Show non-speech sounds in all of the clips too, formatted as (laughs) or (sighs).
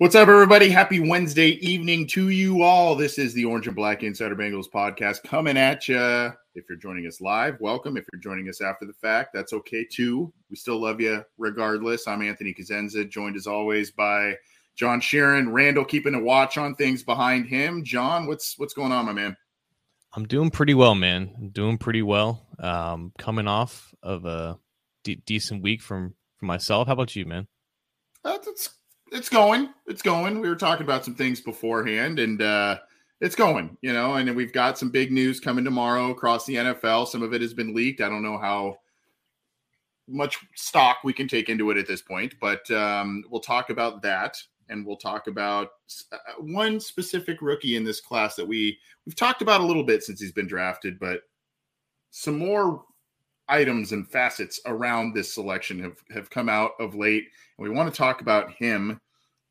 What's up, everybody? Happy Wednesday evening to you all. This is the Orange and Black Insider Bengals podcast coming at you. If you're joining us live, welcome. If you're joining us after the fact, that's okay too. We still love you regardless. I'm Anthony Cosenza, joined as always by John Sheeran. Randall keeping a watch on things behind him. John, what's what's going on, my man? I'm doing pretty well, man. I'm doing pretty well. Um, coming off of a de- decent week from for myself. How about you, man? That's it's going. It's going. We were talking about some things beforehand, and uh, it's going. You know, and we've got some big news coming tomorrow across the NFL. Some of it has been leaked. I don't know how much stock we can take into it at this point, but um, we'll talk about that, and we'll talk about uh, one specific rookie in this class that we we've talked about a little bit since he's been drafted, but some more items and facets around this selection have, have come out of late. And we want to talk about him.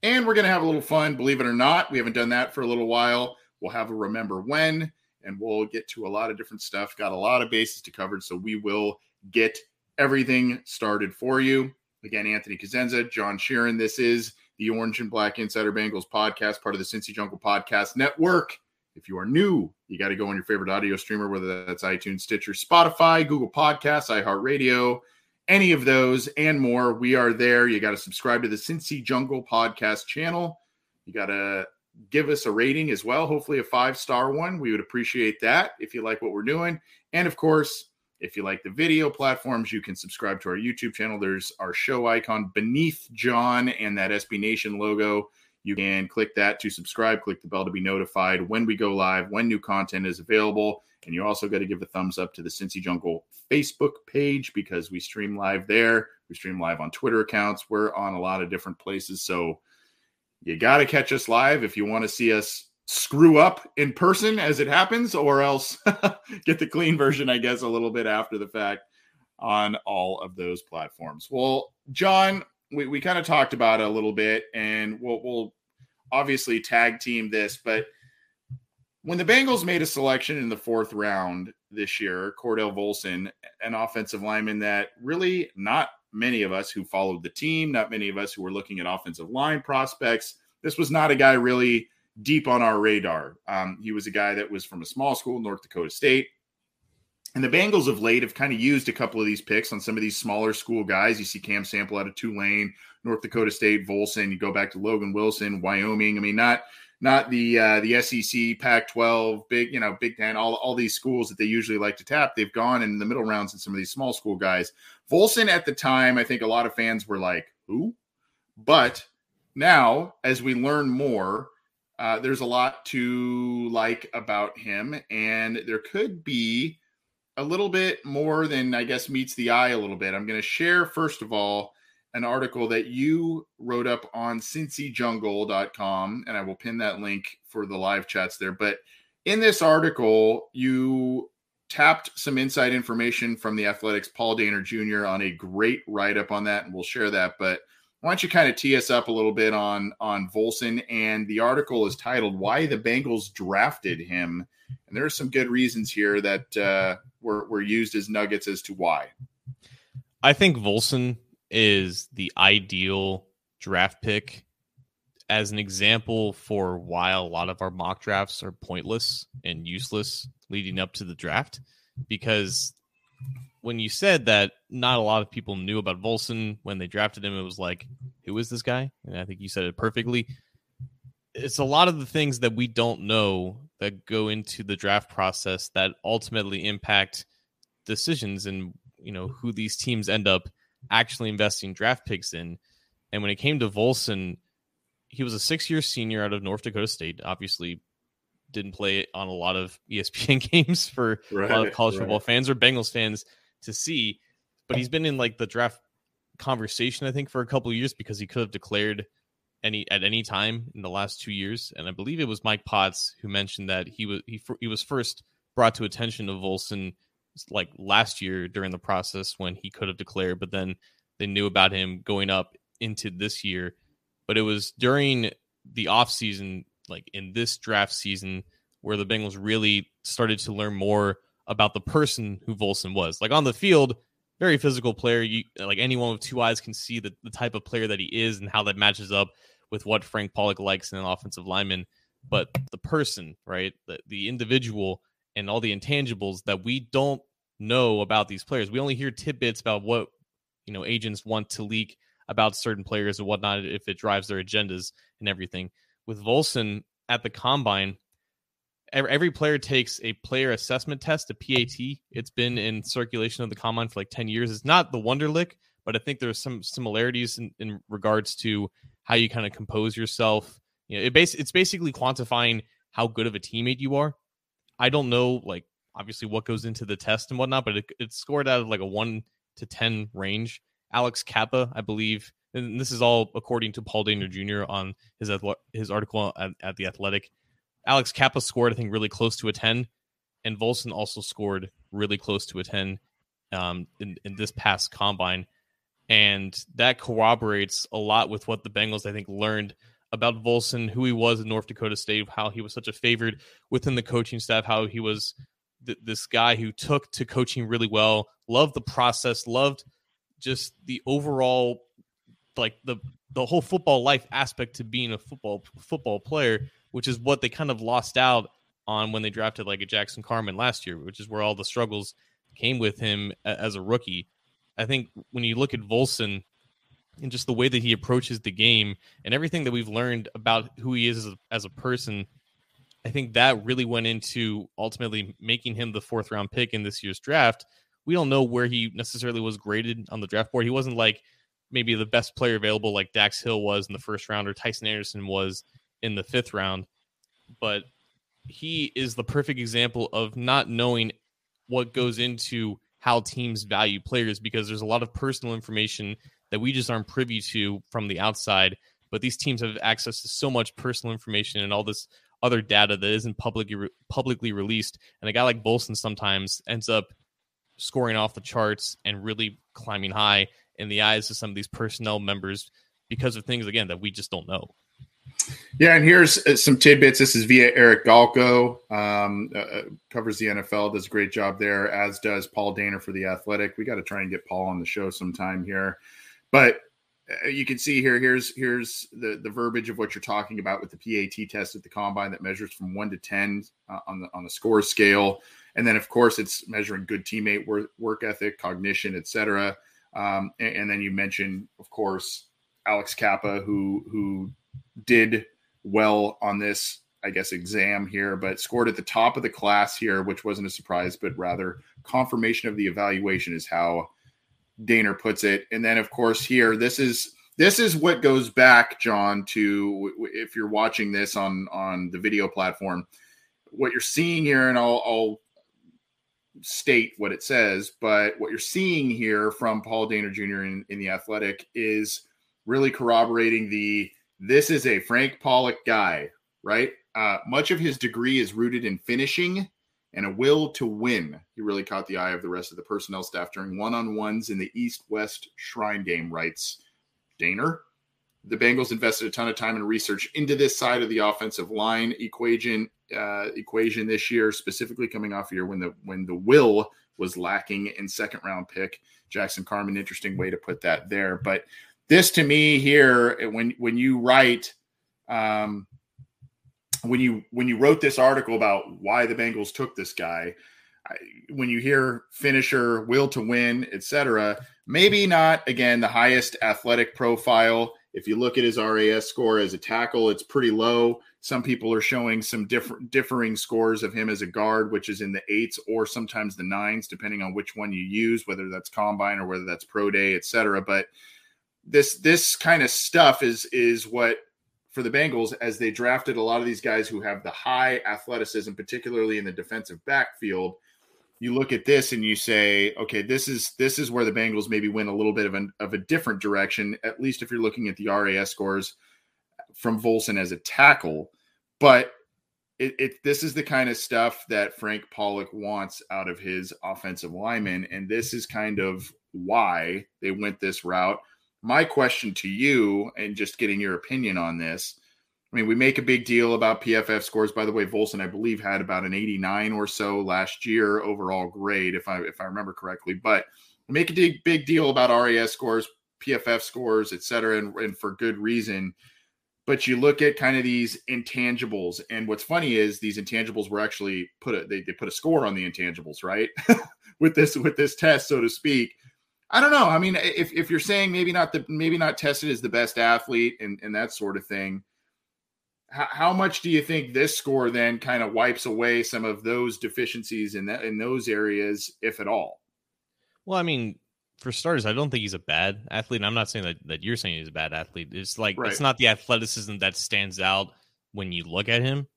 And we're going to have a little fun, believe it or not. We haven't done that for a little while. We'll have a remember when, and we'll get to a lot of different stuff. Got a lot of bases to cover. So we will get everything started for you. Again, Anthony Cosenza, John Sheeran. This is the Orange and Black Insider Bengals podcast, part of the Cincy Jungle Podcast Network. If you are new, you got to go on your favorite audio streamer, whether that's iTunes, Stitcher, Spotify, Google Podcasts, iHeartRadio, any of those and more. We are there. You got to subscribe to the Cincy Jungle podcast channel. You got to give us a rating as well, hopefully a five star one. We would appreciate that if you like what we're doing. And of course, if you like the video platforms, you can subscribe to our YouTube channel. There's our show icon beneath John and that SB Nation logo. You can click that to subscribe, click the bell to be notified when we go live, when new content is available. And you also got to give a thumbs up to the Cincy Jungle Facebook page because we stream live there. We stream live on Twitter accounts. We're on a lot of different places. So you got to catch us live if you want to see us screw up in person as it happens, or else (laughs) get the clean version, I guess, a little bit after the fact on all of those platforms. Well, John, we, we kind of talked about it a little bit, and we'll, we'll obviously tag team this, but when the Bengals made a selection in the fourth round this year, Cordell Volson, an offensive lineman that really not many of us who followed the team, not many of us who were looking at offensive line prospects, this was not a guy really deep on our radar. Um, he was a guy that was from a small school, North Dakota State. And the Bengals of late have kind of used a couple of these picks on some of these smaller school guys. You see Cam Sample out of Tulane, North Dakota State, Volson. You go back to Logan Wilson, Wyoming. I mean, not not the uh, the SEC, Pac-12, Big you know Big Ten, all all these schools that they usually like to tap. They've gone in the middle rounds and some of these small school guys. Volson at the time, I think a lot of fans were like, "Who?" But now, as we learn more, uh, there's a lot to like about him, and there could be a little bit more than I guess meets the eye a little bit. I'm going to share first of all an article that you wrote up on cincyjungle.com and I will pin that link for the live chats there. But in this article, you tapped some inside information from the Athletics Paul Dehner Jr. on a great write up on that and we'll share that, but why don't you kind of tee us up a little bit on on Volson and the article is titled "Why the Bengals Drafted Him," and there are some good reasons here that uh, were were used as nuggets as to why. I think Volson is the ideal draft pick as an example for why a lot of our mock drafts are pointless and useless leading up to the draft because when you said that not a lot of people knew about Volson when they drafted him, it was like, who is this guy? And I think you said it perfectly. It's a lot of the things that we don't know that go into the draft process that ultimately impact decisions and you know who these teams end up actually investing draft picks in. And when it came to Volson, he was a six-year senior out of North Dakota State. Obviously, didn't play on a lot of (laughs) ESPN games for right, a lot of college right. football fans or Bengals fans to see. But he's been in like the draft conversation, I think, for a couple years because he could have declared any at any time in the last two years. And I believe it was Mike Potts who mentioned that he was he he was first brought to attention of Volson like last year during the process when he could have declared, but then they knew about him going up into this year. But it was during the off season, like in this draft season, where the Bengals really started to learn more about the person who Volson was. Like on the field, very physical player. You like anyone with two eyes can see the, the type of player that he is and how that matches up with what Frank Pollack likes in an offensive lineman, but the person, right? The, the individual and all the intangibles that we don't know about these players. We only hear tidbits about what, you know, agents want to leak about certain players and whatnot if it drives their agendas and everything. With Volson at the combine, every, player takes a player assessment test, a PAT. It's been in circulation of the combine for like 10 years. It's not the Wonderlic, but I think there's some similarities in, in regards to how you kind of compose yourself. You know, it base, it's basically quantifying how good of a teammate you are. I don't know, like, obviously what goes into the test and whatnot, but it, it's scored out of like a one to 10 range. Alex Cappa, I believe, and this is all according to Paul Dehner Jr. on his his article at, at the Athletic. Alex Cappa scored, I think, really close to a 10, and Volson also scored really close to a 10 um, in, in this past combine. And that corroborates a lot with what the Bengals, I think, learned about Volson, who he was in North Dakota State, how he was such a favorite within the coaching staff, how he was th- this guy who took to coaching really well, loved the process, loved just the overall, like the the whole football life aspect to being a football football player which is what they kind of lost out on when they drafted like a Jackson Carman last year, which is where all the struggles came with him as a rookie. I think when you look at Volson and just the way that he approaches the game and everything that we've learned about who he is as a, as a person, I think that really went into ultimately making him the fourth round pick in this year's draft. We don't know where he necessarily was graded on the draft board. He wasn't like maybe the best player available like Dax Hill was in the first round or Tycen Anderson was in the fifth round, but he is the perfect example of not knowing what goes into how teams value players because there's a lot of personal information that we just aren't privy to from the outside. But these teams have access to so much personal information and all this other data that isn't publicly publicly released. And a guy like Volson sometimes ends up scoring off the charts and really climbing high in the eyes of some of these personnel members because of things again that we just don't know. Yeah, and here's uh, some tidbits. This is via Eric Galko, um, uh, uh covers the NFL, does a great job there, as does Paul Dehner for the Athletic. We got to try and get Paul on the show sometime here, but uh, you can see here. Here's here's the the verbiage of what you're talking about with the PAT test at the combine that measures from one to ten uh, on the on the score scale, and then of course it's measuring good teammate work, work ethic, cognition, etc. Um, and, and then you mentioned, of course, Alex Cappa, who who did well on this, I guess, exam here, but scored at the top of the class here, which wasn't a surprise, but rather confirmation of the evaluation is how Dehner puts it. And then, of course, here this is this is what goes back, John, to if you're watching this on on the video platform, what you're seeing here, and I'll, I'll state what it says, but what you're seeing here from Paul Dehner Jr. in, in the Athletic is really corroborating the this is a Frank Pollack guy, right? Uh, much of his degree is rooted in finishing and a will to win. He really caught the eye of the rest of the personnel staff during one on ones in the East West Shrine game, writes Dehner. The Bengals invested a ton of time and research into this side of the offensive line equation uh, equation this year, specifically coming off year when the when the will was lacking in second round pick. Jackson Carman, interesting way to put that there. But this to me here when when you write um, when you when you wrote this article about why the Bengals took this guy, I, when you hear finisher, will to win, etc., maybe not again the highest athletic profile. If you look at his RAS score as a tackle, it's pretty low. Some people are showing some different differing scores of him as a guard, which is in the eights or sometimes the nines, depending on which one you use, whether that's combine or whether that's pro day, etc. But this this kind of stuff is is what for the Bengals as they drafted a lot of these guys who have the high athleticism, particularly in the defensive backfield. You look at this and you say, okay, this is this is where the Bengals maybe went a little bit of an of a different direction. At least if you're looking at the RAS scores from Volson as a tackle, but it, it, this is the kind of stuff that Frank Pollack wants out of his offensive linemen, and this is kind of why they went this route my question to you, and just getting your opinion on this. I mean, we make a big deal about PFF scores. By the way, Volson, I believe, had about an 89 or so last year overall grade, if I if I remember correctly. But we make a big big deal about RAS scores, PFF scores, et cetera, and, and for good reason. but you look at kind of these intangibles, and what's funny is these intangibles were actually put a they, they put a score on the intangibles, right? (laughs) with this with this test, so to speak. I don't know. I mean, if, if you're saying maybe not the maybe not tested as the best athlete and, and that sort of thing, how, how much do you think this score then kind of wipes away some of those deficiencies in that in those areas, if at all? Well, I mean, for starters, I don't think he's a bad athlete. I'm not saying that, that you're saying he's a bad athlete. It's like right. it's not the athleticism that stands out when you look at him.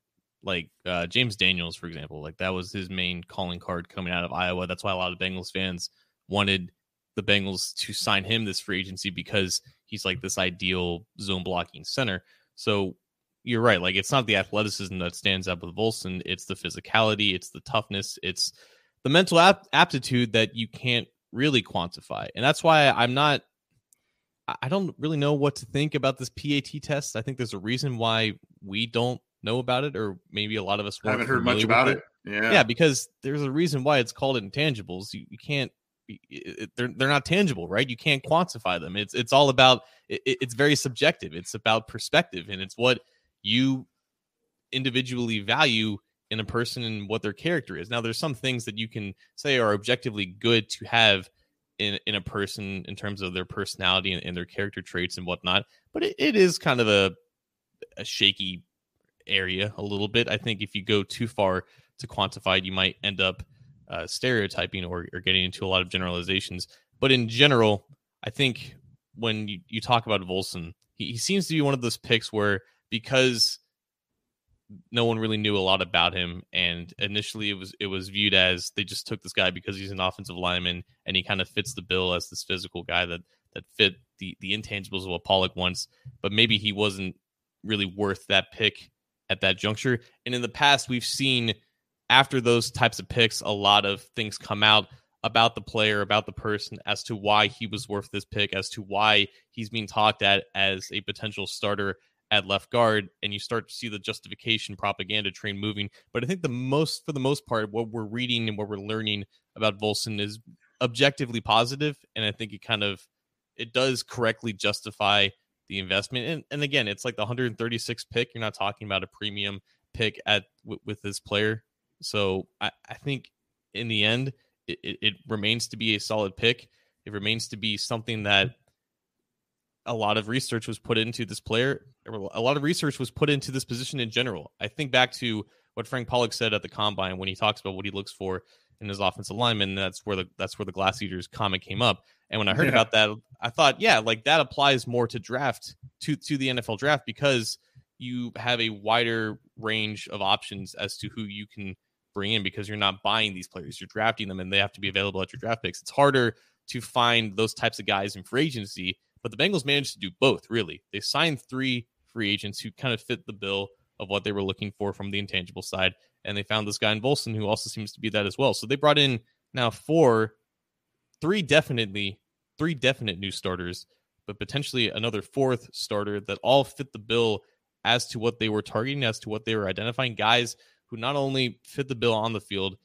Like uh, James Daniels, for example, like that was his main calling card coming out of Iowa. That's why a lot of Bengals fans wanted the Bengals to sign him this free agency because he's like this ideal zone blocking center. So you're right. Like it's not the athleticism that stands out with Volson. It's the physicality. It's the toughness. It's the mental ap- aptitude that you can't really quantify. And that's why I'm not. I don't really know what to think about this PAT test. I think there's a reason why we don't know about it, or maybe a lot of us haven't heard much about it. it. Yeah, yeah, because there's a reason why it's called intangibles. You, you can't they're they're not tangible, right? You can't quantify them. It's it's all about it, it's very subjective. It's about perspective, and it's what you individually value in a person and what their character is. Now, there's some things that you can say are objectively good to have in in a person in terms of their personality and, and their character traits and whatnot, but it, it is kind of a a shaky area a little bit. I think if you go too far to quantify it, you might end up uh, stereotyping or, or getting into a lot of generalizations. But in general, I think when you, you talk about Volson, he, he seems to be one of those picks where because no one really knew a lot about him and initially it was it was viewed as they just took this guy because he's an offensive lineman and he kind of fits the bill as this physical guy that that fit the the intangibles of what Pollack wants but maybe he wasn't really worth that pick at that juncture and in the past we've seen after those types of picks, a lot of things come out about the player, about the person, as to why he was worth this pick, as to why he's being talked at as a potential starter at left guard, and you start to see the justification propaganda train moving. But I think the most, for the most part, what we're reading and what we're learning about Volson is objectively positive, and I think it kind of it does correctly justify the investment. And, and again, it's like the 136 pick. You're not talking about a premium pick at w- with this player. So I, I think in the end, it, it, it remains to be a solid pick. It remains to be something that a lot of research was put into this player. A lot of research was put into this position in general. I think back to what Frank Pollack said at the combine when he talks about what he looks for in his offensive lineman. That's where the that's where the Glass Eaters comment came up. And when I heard yeah. about that, I thought, yeah, like that applies more to draft to to the NFL draft because you have a wider range of options as to who you can bring in because you're not buying these players. You're drafting them and they have to be available at your draft picks. It's harder to find those types of guys in free agency, but the Bengals managed to do both, really. They signed three free agents who kind of fit the bill of what they were looking for from the intangible side. And they found this guy in Volson who also seems to be that as well. So they brought in now four, three definitely, three definite new starters, but potentially another fourth starter that all fit the bill as to what they were targeting, as to what they were identifying. Guys who not only fit the bill on the field,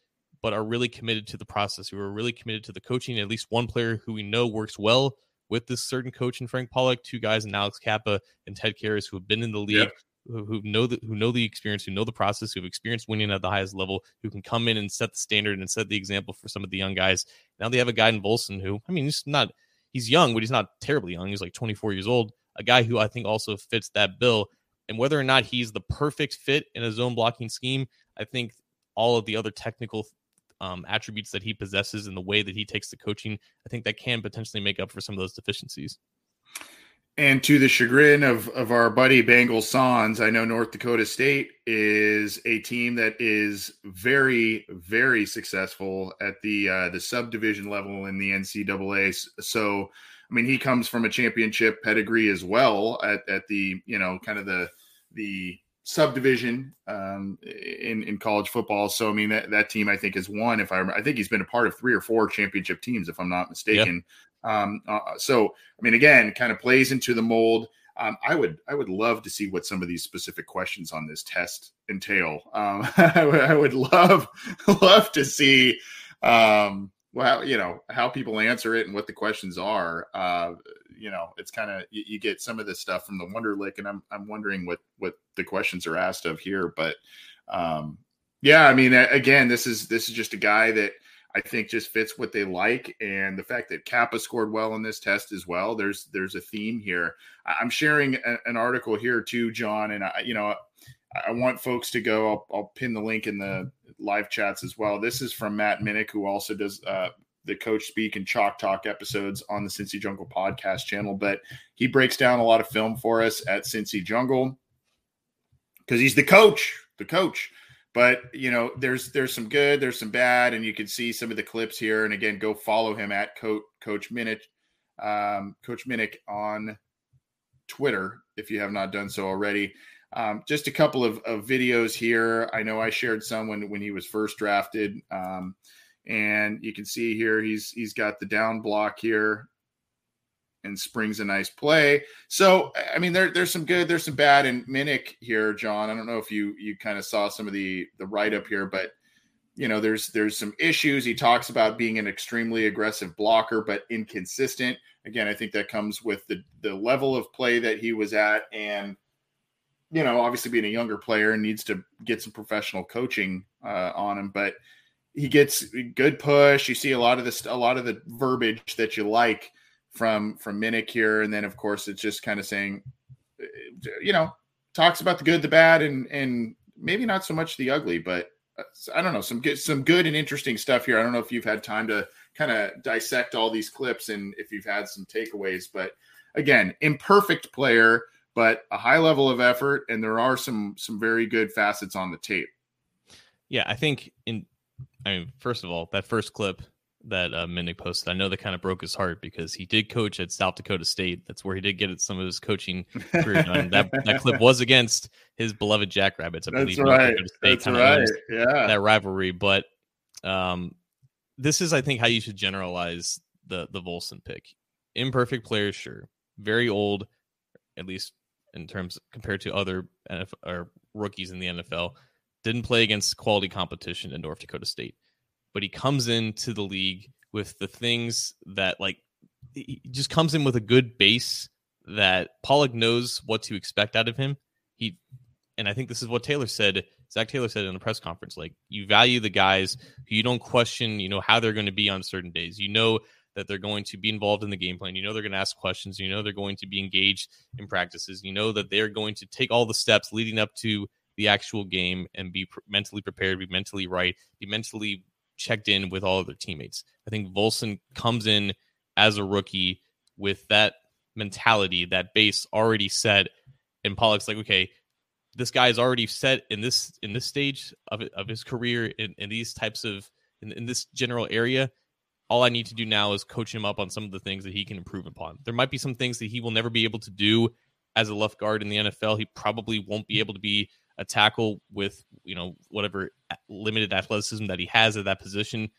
but are really committed to the process, who are really committed to the coaching. At least one player who we know works well with this certain coach and Frank Pollack, two guys and Alex Cappa and Ted Karras who have been in the league, yep. who, who, know the who know the experience, who know the process, who have experienced winning at the highest level, who can come in and set the standard and set the example for some of the young guys. Now they have a guy in Volson who, I mean, he's not he's young, but he's not terribly young. He's like 24 years old. A guy who I think also fits that bill. And whether or not he's the perfect fit in a zone blocking scheme, I think all of the other technical um, attributes that he possesses and the way that he takes the coaching, I think that can potentially make up for some of those deficiencies. And to the chagrin of, of our buddy Bengal Sons, I know North Dakota State is a team that is very, very successful at the uh, the subdivision level in the NCAA. So, mean, he comes from a championship pedigree as well at, at the you know kind of the the subdivision um, in in college football. So I mean that that team I think has won. If I remember, I think he's been a part of three or four championship teams, if I'm not mistaken. Um, uh, so I mean, again, kind of plays into the mold. Um, I would I would love to see what some of these specific questions on this test entail. Um, (laughs) I, would, would love (laughs) love to see um, well, you know, how people answer it and what the questions are. Uh, you know, it's kind of you, you, get some of this stuff from the Wonderlic, and I'm I'm wondering what what the questions are asked of here. But um, yeah, I mean, again, this is this is just a guy that I think just fits what they like, and the fact that Cappa scored well in this test as well. There's there's a theme here. I'm sharing a, an article here too, John, and I you know I want folks to go. I'll, I'll, pin the link in the live chats as well. This is from Matt Minich, who also does uh, the Coach Speak and Chalk Talk episodes on the Cincy Jungle podcast channel. But he breaks down a lot of film for us at Cincy Jungle because he's the coach, the coach. But you know, there's there's some good, there's some bad, and you can see some of the clips here. And again, go follow him at Coach Coach Minich, um, Coach Minich on Twitter if you have not done so already. Um, just a couple of, of, videos here. I know I shared some when when he was first drafted, um, and you can see here he's he's got the down block here, and springs a nice play. So I mean, there there's some good, there's some bad, and Minich here, John. I don't know if you you kind of saw some of the the write up here, but you know there's there's some issues. He talks about being an extremely aggressive blocker, but inconsistent. Again, I think that comes with the the level of play that he was at and you know, obviously being a younger player needs to get some professional coaching uh, on him, but he gets good push. You see a lot of this, a lot of the verbiage that you like from from Minich here, and then of course it's just kind of saying, you know, talks about the good, the bad, and and maybe not so much the ugly, but uh, I don't know some good some good and interesting stuff here. I don't know if you've had time to kind of dissect all these clips and if you've had some takeaways, but again, imperfect player but a high level of effort, and there are some some very good facets on the tape. Yeah, I think in I mean, first of all, that first clip that uh, Minich posted, I know that kind of broke his heart because he did coach at South Dakota State. That's where he did get some of his coaching career done. (laughs) that that clip was against his beloved Jackrabbits, I believe. That's right. That's right. Yeah. That rivalry, but um, this is, I think, how you should generalize the the Volson pick. Imperfect players, sure. Very old, at least in terms compared to other NFL, or rookies in the NFL. Didn't play against quality competition in North Dakota State, but he comes into the league with the things that like he just comes in with a good base that Pollack knows what to expect out of him. He and I think this is what Taylor said. Zac Taylor said in the press conference, like you value the guys who you don't question, you know, how they're going to be on certain days. You know that they're going to be involved in the game plan. You know they're going to ask questions. You know they're going to be engaged in practices. You know that they're going to take all the steps leading up to the actual game and be pr- mentally prepared, be mentally right, be mentally checked in with all of their teammates. I think Volson comes in as a rookie with that mentality, that base already set, and Pollack's like, okay, this guy is already set in this in this stage of of his career in, in these types of in, in this general area all I need to do now is coach him up on some of the things that he can improve upon. There might be some things that he will never be able to do as a left guard in the NFL. He probably won't be able to be a tackle with, you know, whatever limited athleticism that he has at that position.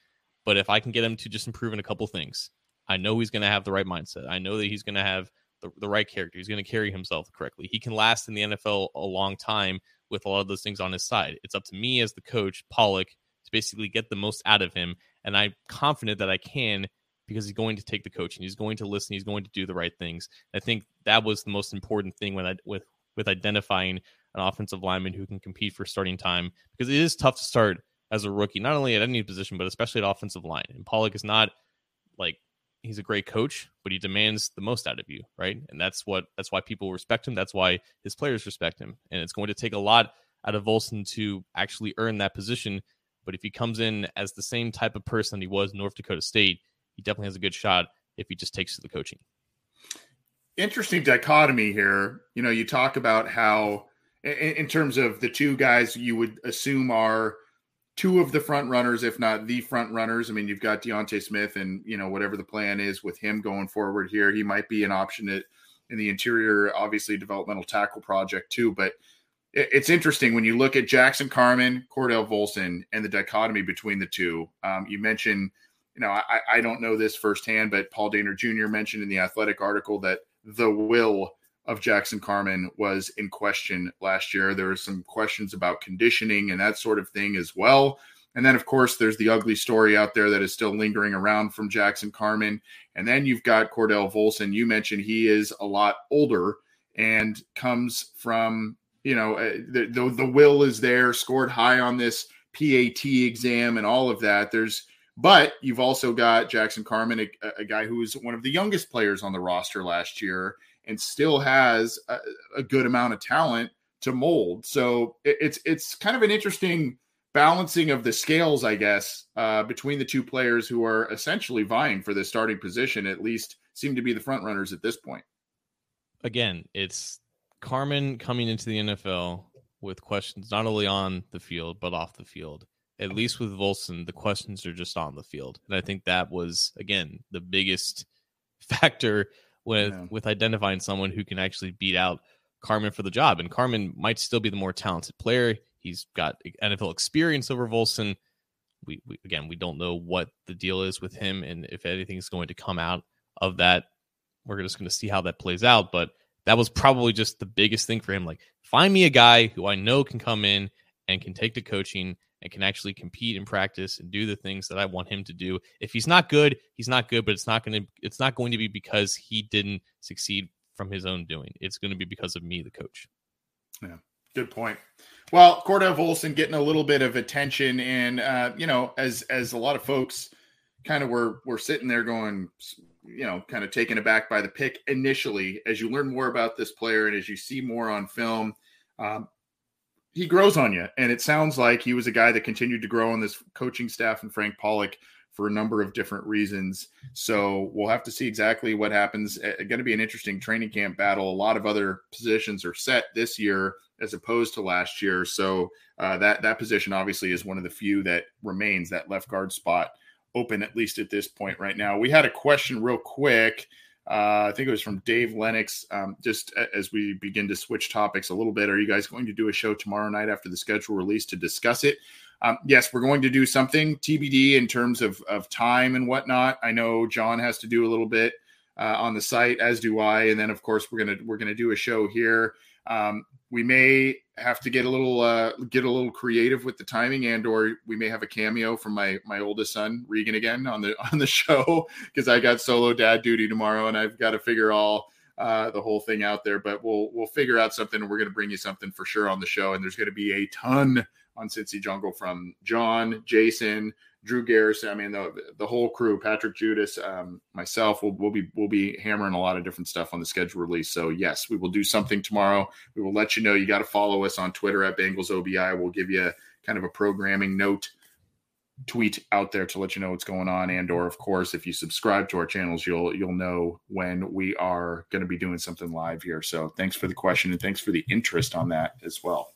But if I can get him to just improve in a couple things, I know he's going to have the right mindset. I know that he's going to have the, the right character. He's going to carry himself correctly. He can last in the NFL a long time with a lot of those things on his side. It's up to me as the coach, Pollack, to basically get the most out of him and I'm confident that I can because he's going to take the coaching. He's going to listen. He's going to do the right things. I think that was the most important thing when I with with identifying an offensive lineman who can compete for starting time because it is tough to start as a rookie, not only at any position but especially at offensive line. And Pollack is not like he's a great coach, but he demands the most out of you, right? And that's what that's why people respect him. That's why his players respect him. And it's going to take a lot out of Volson to actually earn that position but if he comes in as the same type of person he was North Dakota State, he definitely has a good shot if he just takes to the coaching. Interesting dichotomy here. You know, you talk about how, in, terms of the two guys you would assume are two of the front runners, if not the front runners. I mean, you've got D'Ante Smith, and you know whatever the plan is with him going forward here, he might be an option at, in the interior, obviously developmental tackle project too. But it's interesting when you look at Jackson Carman, Cordell Volson, and the dichotomy between the two. Um, you mentioned, you know, I, I, don't know this firsthand, but Paul Dehner Jr. mentioned in the athletic article that the will of Jackson Carman was in question last year. There were some questions about conditioning and that sort of thing as well. And then, of course, there's the ugly story out there that is still lingering around from Jackson Carman. And then you've got Cordell Volson. You mentioned he is a lot older and comes from, you know, uh, the, the, the will is there, scored high on this PAT exam and all of that. There's, but you've also got Jackson Carman, a, a guy who was one of the youngest players on the roster last year and still has a, a good amount of talent to mold. So it, it's it's kind of an interesting balancing of the scales, I guess, uh, between the two players who are essentially vying for the starting position. At least seem to be the front runners at this point. Again, it's Carman coming into the NFL with questions not only on the field but off the field. At least with Volson, the questions are just on the field, and I think that was again the biggest (laughs) factor with yeah. with identifying someone who can actually beat out Carman for the job. And Carman might still be the more talented player. He's got NFL experience over Volson. We, we again, we don't know what the deal is with him and if anything's going to come out of that. We're just going to see how that plays out. But that was probably just the biggest thing for him. Like, find me a guy who I know can come in and can take the coaching and can actually compete in practice and do the things that I want him to do. If he's not good, he's not good, but it's not going to it's not going to be because he didn't succeed from his own doing. It's going to be because of me, the coach. Yeah, good point. Well, Cordell Volson getting a little bit of attention, and uh, you know, as as a lot of folks kind of were were sitting there going, you know, kind of taken aback by the pick initially. As you learn more about this player and as you see more on film, um, he grows on you. And it sounds like he was a guy that continued to grow on this coaching staff and Frank Pollack for a number of different reasons. So we'll have to see exactly what happens. It's going to be an interesting training camp battle. A lot of other positions are set this year as opposed to last year. So uh, that that position obviously is one of the few that remains that left guard spot open at least at this point right now. We had a question real quick. Uh, I think it was from Dave Lennox. Um, just as we begin to switch topics a little bit, are you guys going to do a show tomorrow night after the schedule release to discuss it? Um, yes, we're going to do something TBD in terms of, of time and whatnot. I know John has to do a little bit uh, on the site, as do I, and then of course we're gonna we're gonna do a show here. Um, we may have to get a little uh, get a little creative with the timing, and or we may have a cameo from my my oldest son Regan again on the (laughs) on the show because I got solo dad duty tomorrow, and I've got to figure all uh, the whole thing out there. But we'll we'll figure out something, and we're going to bring you something for sure on the show. And there's going to be a ton on Cincy Jungle from John, Jason, Drew Garrison. I mean, the the whole crew, Patrick Judis, um, myself, will will be will be hammering a lot of different stuff on the schedule release. So yes, we will do something tomorrow. We will let you know. You got to follow us on Twitter at Bengals OBI. We'll give you kind of a programming note tweet out there to let you know what's going on and or of course if you subscribe to our channels you'll you'll know when we are going to be doing something live here so thanks for the question and thanks for the interest on that as well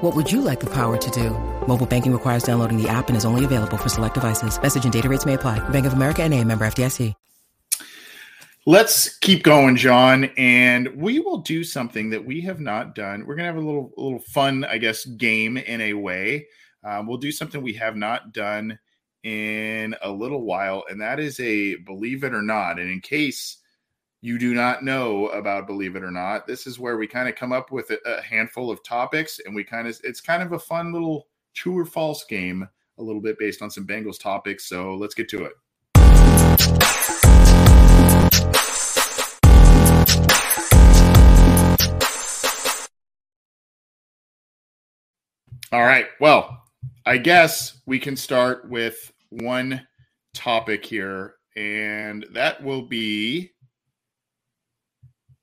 What would you like the power to do? Mobile banking requires downloading the app and is only available for select devices. Message and data rates may apply. Bank of America and a member FDIC. Let's keep going, John, and we will do something that we have not done. We're to have a little, a little fun, I guess, game in a way. Um, we'll do something we have not done in a little while, and that is a believe it or not. And in case you do not know about believe it or not, this is where we kind of come up with a, a handful of topics, and we kind of it's kind of a fun little true or false game, a little bit based on some Bengals topics. So let's get to it. All right. Well, I guess we can start with one topic here, and that will be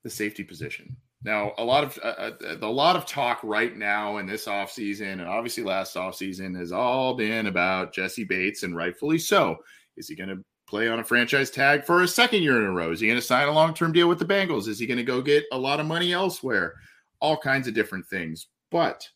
the safety position. Now, a lot of uh, uh a lot of talk right now in this offseason, and obviously last offseason, has all been about Jessie Bates, and rightfully so. Is he going to play on a franchise tag for a second year in a row? Is he going to sign a long term deal with the Bengals? Is he going to go get a lot of money elsewhere? All kinds of different things. But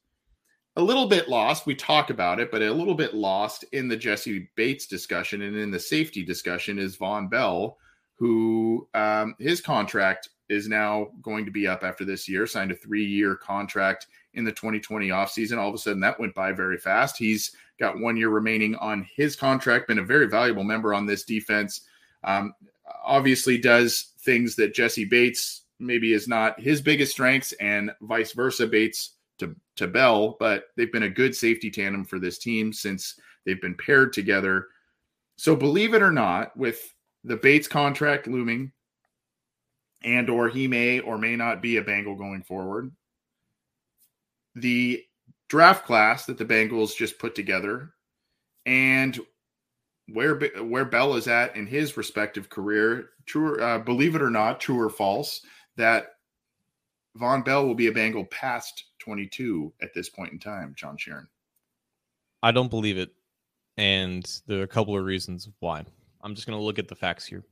a little bit lost. We talk about it, but a little bit lost in the Jessie Bates discussion and in the safety discussion is Vonn Bell, who um, his contract is now going to be up after this year, signed a three year contract in the 2020 offseason. All of a sudden, that went by very fast. He's got one year remaining on his contract, been a very valuable member on this defense. Um, obviously, does things that Jessie Bates maybe is not his biggest strengths, and vice versa, Bates to, to Bell, but they've been a good safety tandem for this team since they've been paired together. So, believe it or not, with the Bates contract looming, and or he may or may not be a Bengal going forward. The draft class that the Bengals just put together and where where Bell is at in his respective career, true uh, believe it or not, true or false, that Vonn Bell will be a Bengal past 22 at this point in time, John Sheeran. I don't believe it. And there are a couple of reasons why. I'm just going to look at the facts here.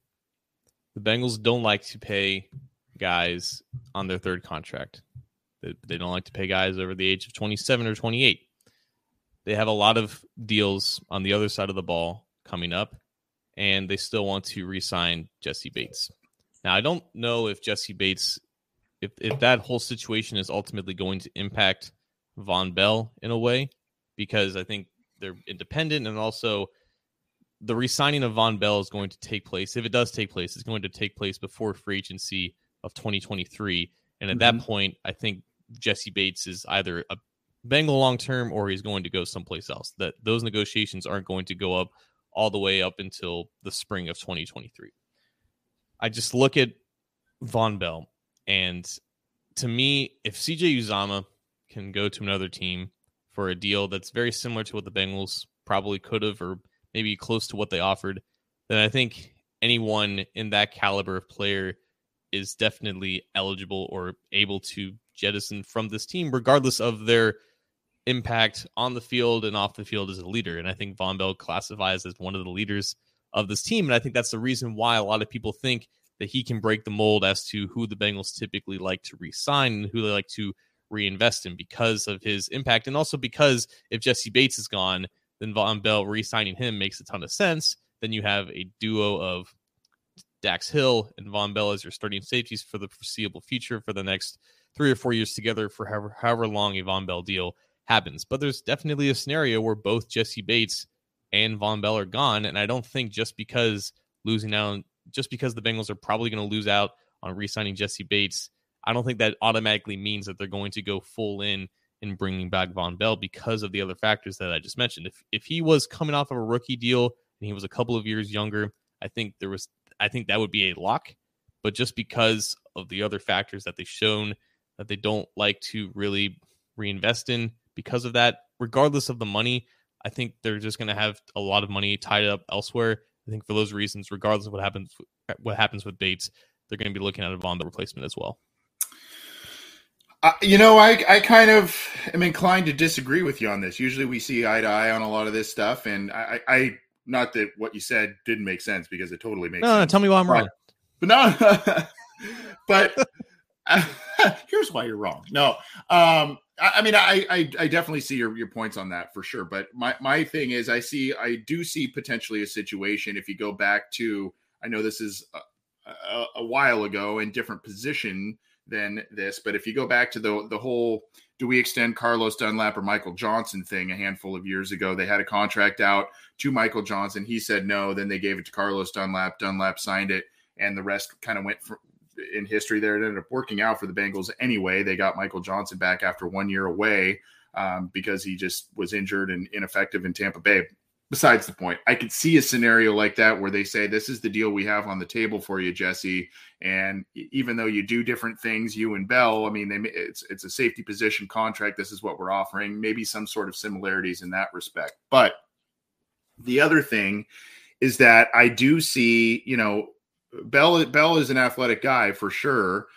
The Bengals don't like to pay guys on their third contract. They, they don't like to pay guys over the age of 27 or 28. They have a lot of deals on the other side of the ball coming up, and they still want to re-sign Jessie Bates. Now, I don't know if Jessie Bates, if if that whole situation is ultimately going to impact Vonn Bell in a way, because I think they're independent and also the re-signing of Vonn Bell is going to take place. If it does take place, it's going to take place before free agency of 2023. And at mm-hmm. that point, I think Jessie Bates is either a Bengal long term or he's going to go someplace else. That those negotiations aren't going to go up all the way up until the spring of 2023. I just look at Vonn Bell, and to me, if CJ Uzomah can go to another team for a deal that's very similar to what the Bengals probably could have or maybe close to what they offered, then I think anyone in that caliber of player is definitely eligible or able to jettison from this team, regardless of their impact on the field and off the field as a leader. And I think Vonn Bell classifies as one of the leaders of this team. And I think that's the reason why a lot of people think that he can break the mold as to who the Bengals typically like to re-sign and who they like to reinvest in because of his impact. And also because if Jessie Bates is gone, then Vonn Bell re-signing him makes a ton of sense. Then you have a duo of Dax Hill and Vonn Bell as your starting safeties for the foreseeable future for the next three or four years together for however, however long a Vonn Bell deal happens. But there's definitely a scenario where both Jessie Bates and Vonn Bell are gone. And I don't think just because losing out, just because the Bengals are probably going to lose out on re signing Jessie Bates, I don't think that automatically means that they're going to go full in in bringing back Vonn Bell because of the other factors that I just mentioned. If if he was coming off of a rookie deal and he was a couple of years younger, I think there was I think that would be a lock. But just because of the other factors that they've shown that they don't like to really reinvest in, because of that, regardless of the money, I think they're just going to have a lot of money tied up elsewhere. I think for those reasons, regardless of what happens, what happens with Bates, they're going to be looking at a Vonn replacement as well. Uh, you know, I I kind of am inclined to disagree with you on this. Usually, we see eye to eye on a lot of this stuff, and I, I not that what you said didn't make sense because it totally makes. No, sense. no tell me why I'm wrong. (laughs) But no, (laughs) but uh, (laughs) here's why you're wrong. No, um, I, I mean, I, I, I definitely see your your points on that for sure. But my my thing is, I see, I do see potentially a situation if you go back to, I know this is a, a, a while ago in different position than this. But if you go back to the the whole do we extend Carlos Dunlap or Michael Johnson thing a handful of years ago, they had a contract out to Michael Johnson. He said no. Then they gave it to Carlos Dunlap. Dunlap signed it, and the rest kind of went for, in history there. It ended up working out for the Bengals anyway. They got Michael Johnson back after one year away um, because he just was injured and ineffective in Tampa Bay besides the point. I could see a scenario like that where they say, This is the deal we have on the table for you, Jessie. And even though you do different things, you and Bell, I mean, they, it's it's a safety position contract. This is what we're offering. Maybe some sort of similarities in that respect. But the other thing is that I do see, you know, Bell Bell is an athletic guy for sure.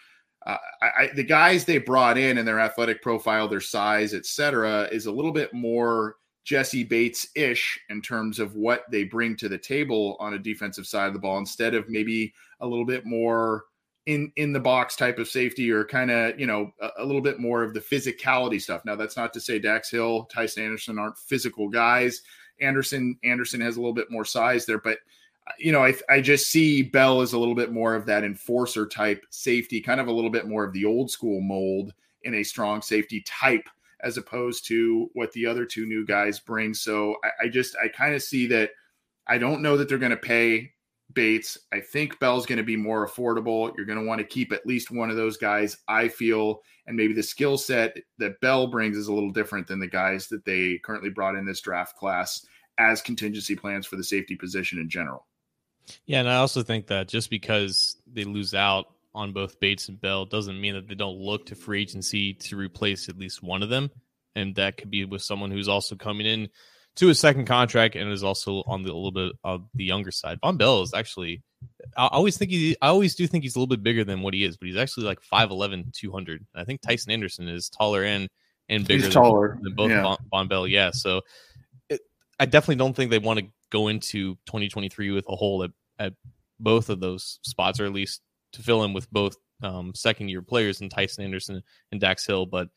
Uh, I, I, the guys they brought in and their athletic profile, their size, etc., is a little bit more Jessie Bates ish in terms of what they bring to the table on a defensive side of the ball instead of maybe a little bit more in in the box type of safety or kind of you know a, a, little bit more of the physicality stuff. Now that's not to say Dax Hill, Tycen Anderson aren't physical guys. Anderson Anderson has a little bit more size there, but uh, you know, I, I just see Bell as a little bit more of that enforcer type safety, kind of a little bit more of the old school mold in a strong safety type, as opposed to what the other two new guys bring. So I, I just, I kind of see that. I don't know that they're going to pay Bates. I think Bell's going to be more affordable. You're going to want to keep at least one of those guys, I feel. And maybe the skill set that Bell brings is a little different than the guys that they currently brought in this draft class as contingency plans for the safety position in general. Yeah, and I also think that just because they lose out on both Bates and Bell doesn't mean that they don't look to free agency to replace at least one of them. And that could be with someone who's also coming in to a second contract and is also on the a little bit of the younger side. Vonn Bell is actually I always think he I always do think he's a little bit bigger than what he is, but he's actually like 5'11, 200. I think Tycen Anderson is taller and and bigger he's taller. than, than both yeah. Vonn, Vonn Bell. Yeah, so it, I definitely don't think they want to go into 2023 with a hole at, at both of those spots, or at least to fill in with both um, second year players and Tycen Anderson and Dax Hill. But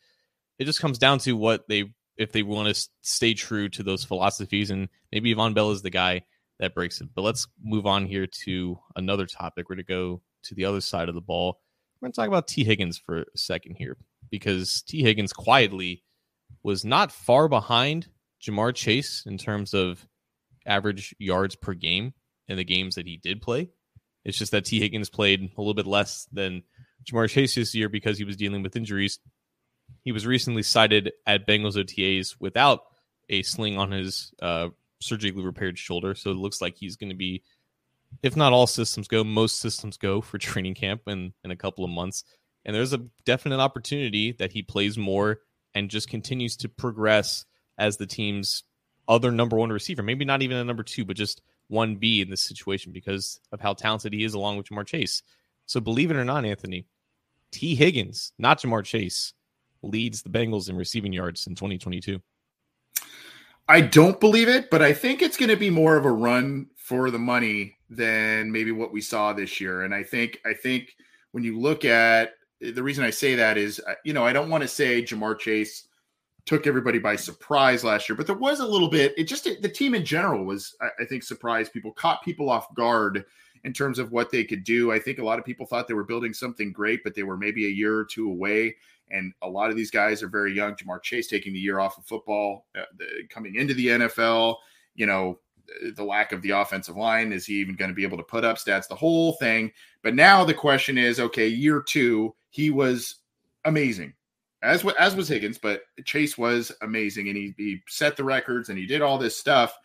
it just comes down to what they if they want to stay true to those philosophies, and maybe Vonn Bell is the guy that breaks it. But let's move on here to another topic. We're going to go to the other side of the ball. We're going to talk about Tee Higgins for a second here because Tee Higgins quietly was not far behind Ja'Marr Chase in terms of average yards per game in the games that he did play. It's just that Tee Higgins played a little bit less than Ja'Marr Chase this year because he was dealing with injuries. He was recently sighted at Bengals OTAs without a sling on his uh, surgically repaired shoulder. So it looks like he's going to be, if not all systems go, most systems go for (laughs) training camp in, in a couple of months. And there's a definite opportunity that he plays more and just continues to progress as the team's other number one receiver. Maybe not even a number two, but just 1B in this situation because of how talented he is along with Ja'Marr Chase. So believe it or not, Anthony, Tee Higgins, not Ja'Marr Chase, leads the Bengals in receiving yards in 2022. I don't believe it, but I think it's going to be more of a run for the money than maybe what we saw this year. And I think I think when you look at the reason I say that is, you know, I don't want to say Ja'Marr Chase took everybody by surprise last year, but there was a little bit. It just the team in general was, I think, surprised people, caught people off guard in terms of what they could do. I think a lot of people thought they were building something great, but they were maybe a year or two away. And a lot of these guys are very young. Ja'Marr Chase taking the year off of football, uh, the, coming into the NFL, you know, the lack of the offensive line. Is he even going to be able to put up stats? The whole thing. But now the question is okay, year two, he was amazing. As, as was Higgins, but Chase was amazing and he, he set the records and he did all this stuff.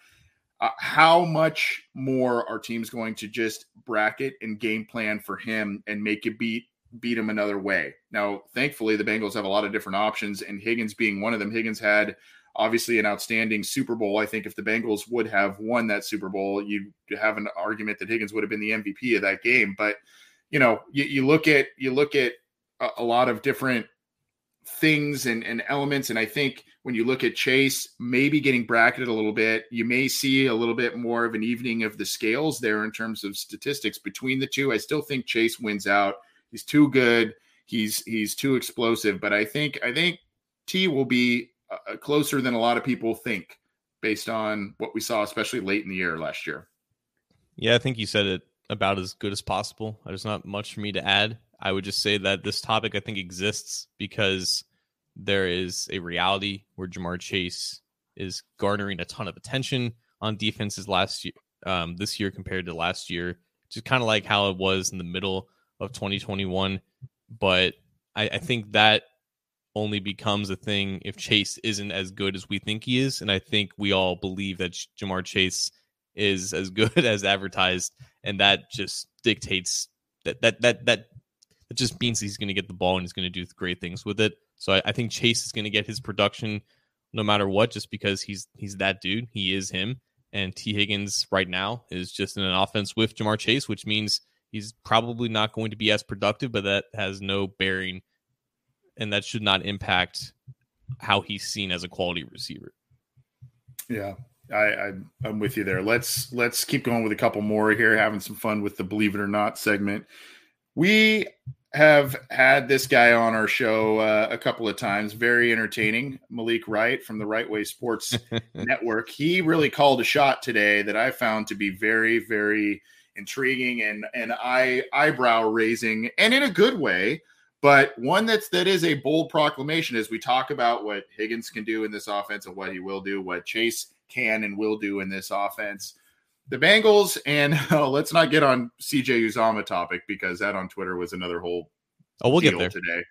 Uh, how much more are teams going to just bracket and game plan for him and make it beat beat him another way. Now, thankfully, the Bengals have a lot of different options, and Higgins being one of them. Higgins had obviously an outstanding Super Bowl. I think if the Bengals would have won that Super Bowl, you'd have an argument that Higgins would have been the MVP of that game. But you know, you, you look at you look at a, a lot of different things and, and elements, and I think when you look at Chase, maybe getting bracketed a little bit, you may see a little bit more of an evening of the scales there in terms of statistics between the two. I still think Chase wins out He's too good. He's he's too explosive. But I think I think Tee will be uh, closer than a lot of people think, based on what we saw, especially late in the year last year. Yeah, I think you said it about as good as possible. There's not much for me to add. I would just say that this topic I think exists because there is a reality where Ja'Marr Chase is garnering a ton of attention on defenses last year, um, this year compared to last year. Just kind of like how it was in the middle of 2021. But I, I think that only becomes a thing if Chase isn't as good as we think he is. And I think we all believe that Ja'Marr Chase is as (laughs) good as advertised. And that just dictates that that that that it just means he's going to get the ball and he's going to do great things with it. So I, I think Chase is going to get his production no matter what, just because he's he's that dude. He is him. And Tee Higgins right now is just in an offense with Ja'Marr Chase, which means He's probably not going to be as productive, but that has no bearing and that should not impact how he's seen as a quality receiver. Yeah, I, I am with you there. Let's let's keep going with a couple more here, having some fun with the believe it or not segment. We have had this guy on our show uh, a couple of times. Very entertaining. Malik Wright from the Right Way Sports (laughs) Network. He really called a shot today that I found to be very, very intriguing and and eye eyebrow raising, and in a good way. But one that's that is a bold proclamation as we talk about what Higgins can do in this offense and what he will do, what Chase can and will do in this offense the Bengals, and oh, (laughs) let's not get on CJ Uzomah topic because that on Twitter was another whole. Oh, we'll get there today.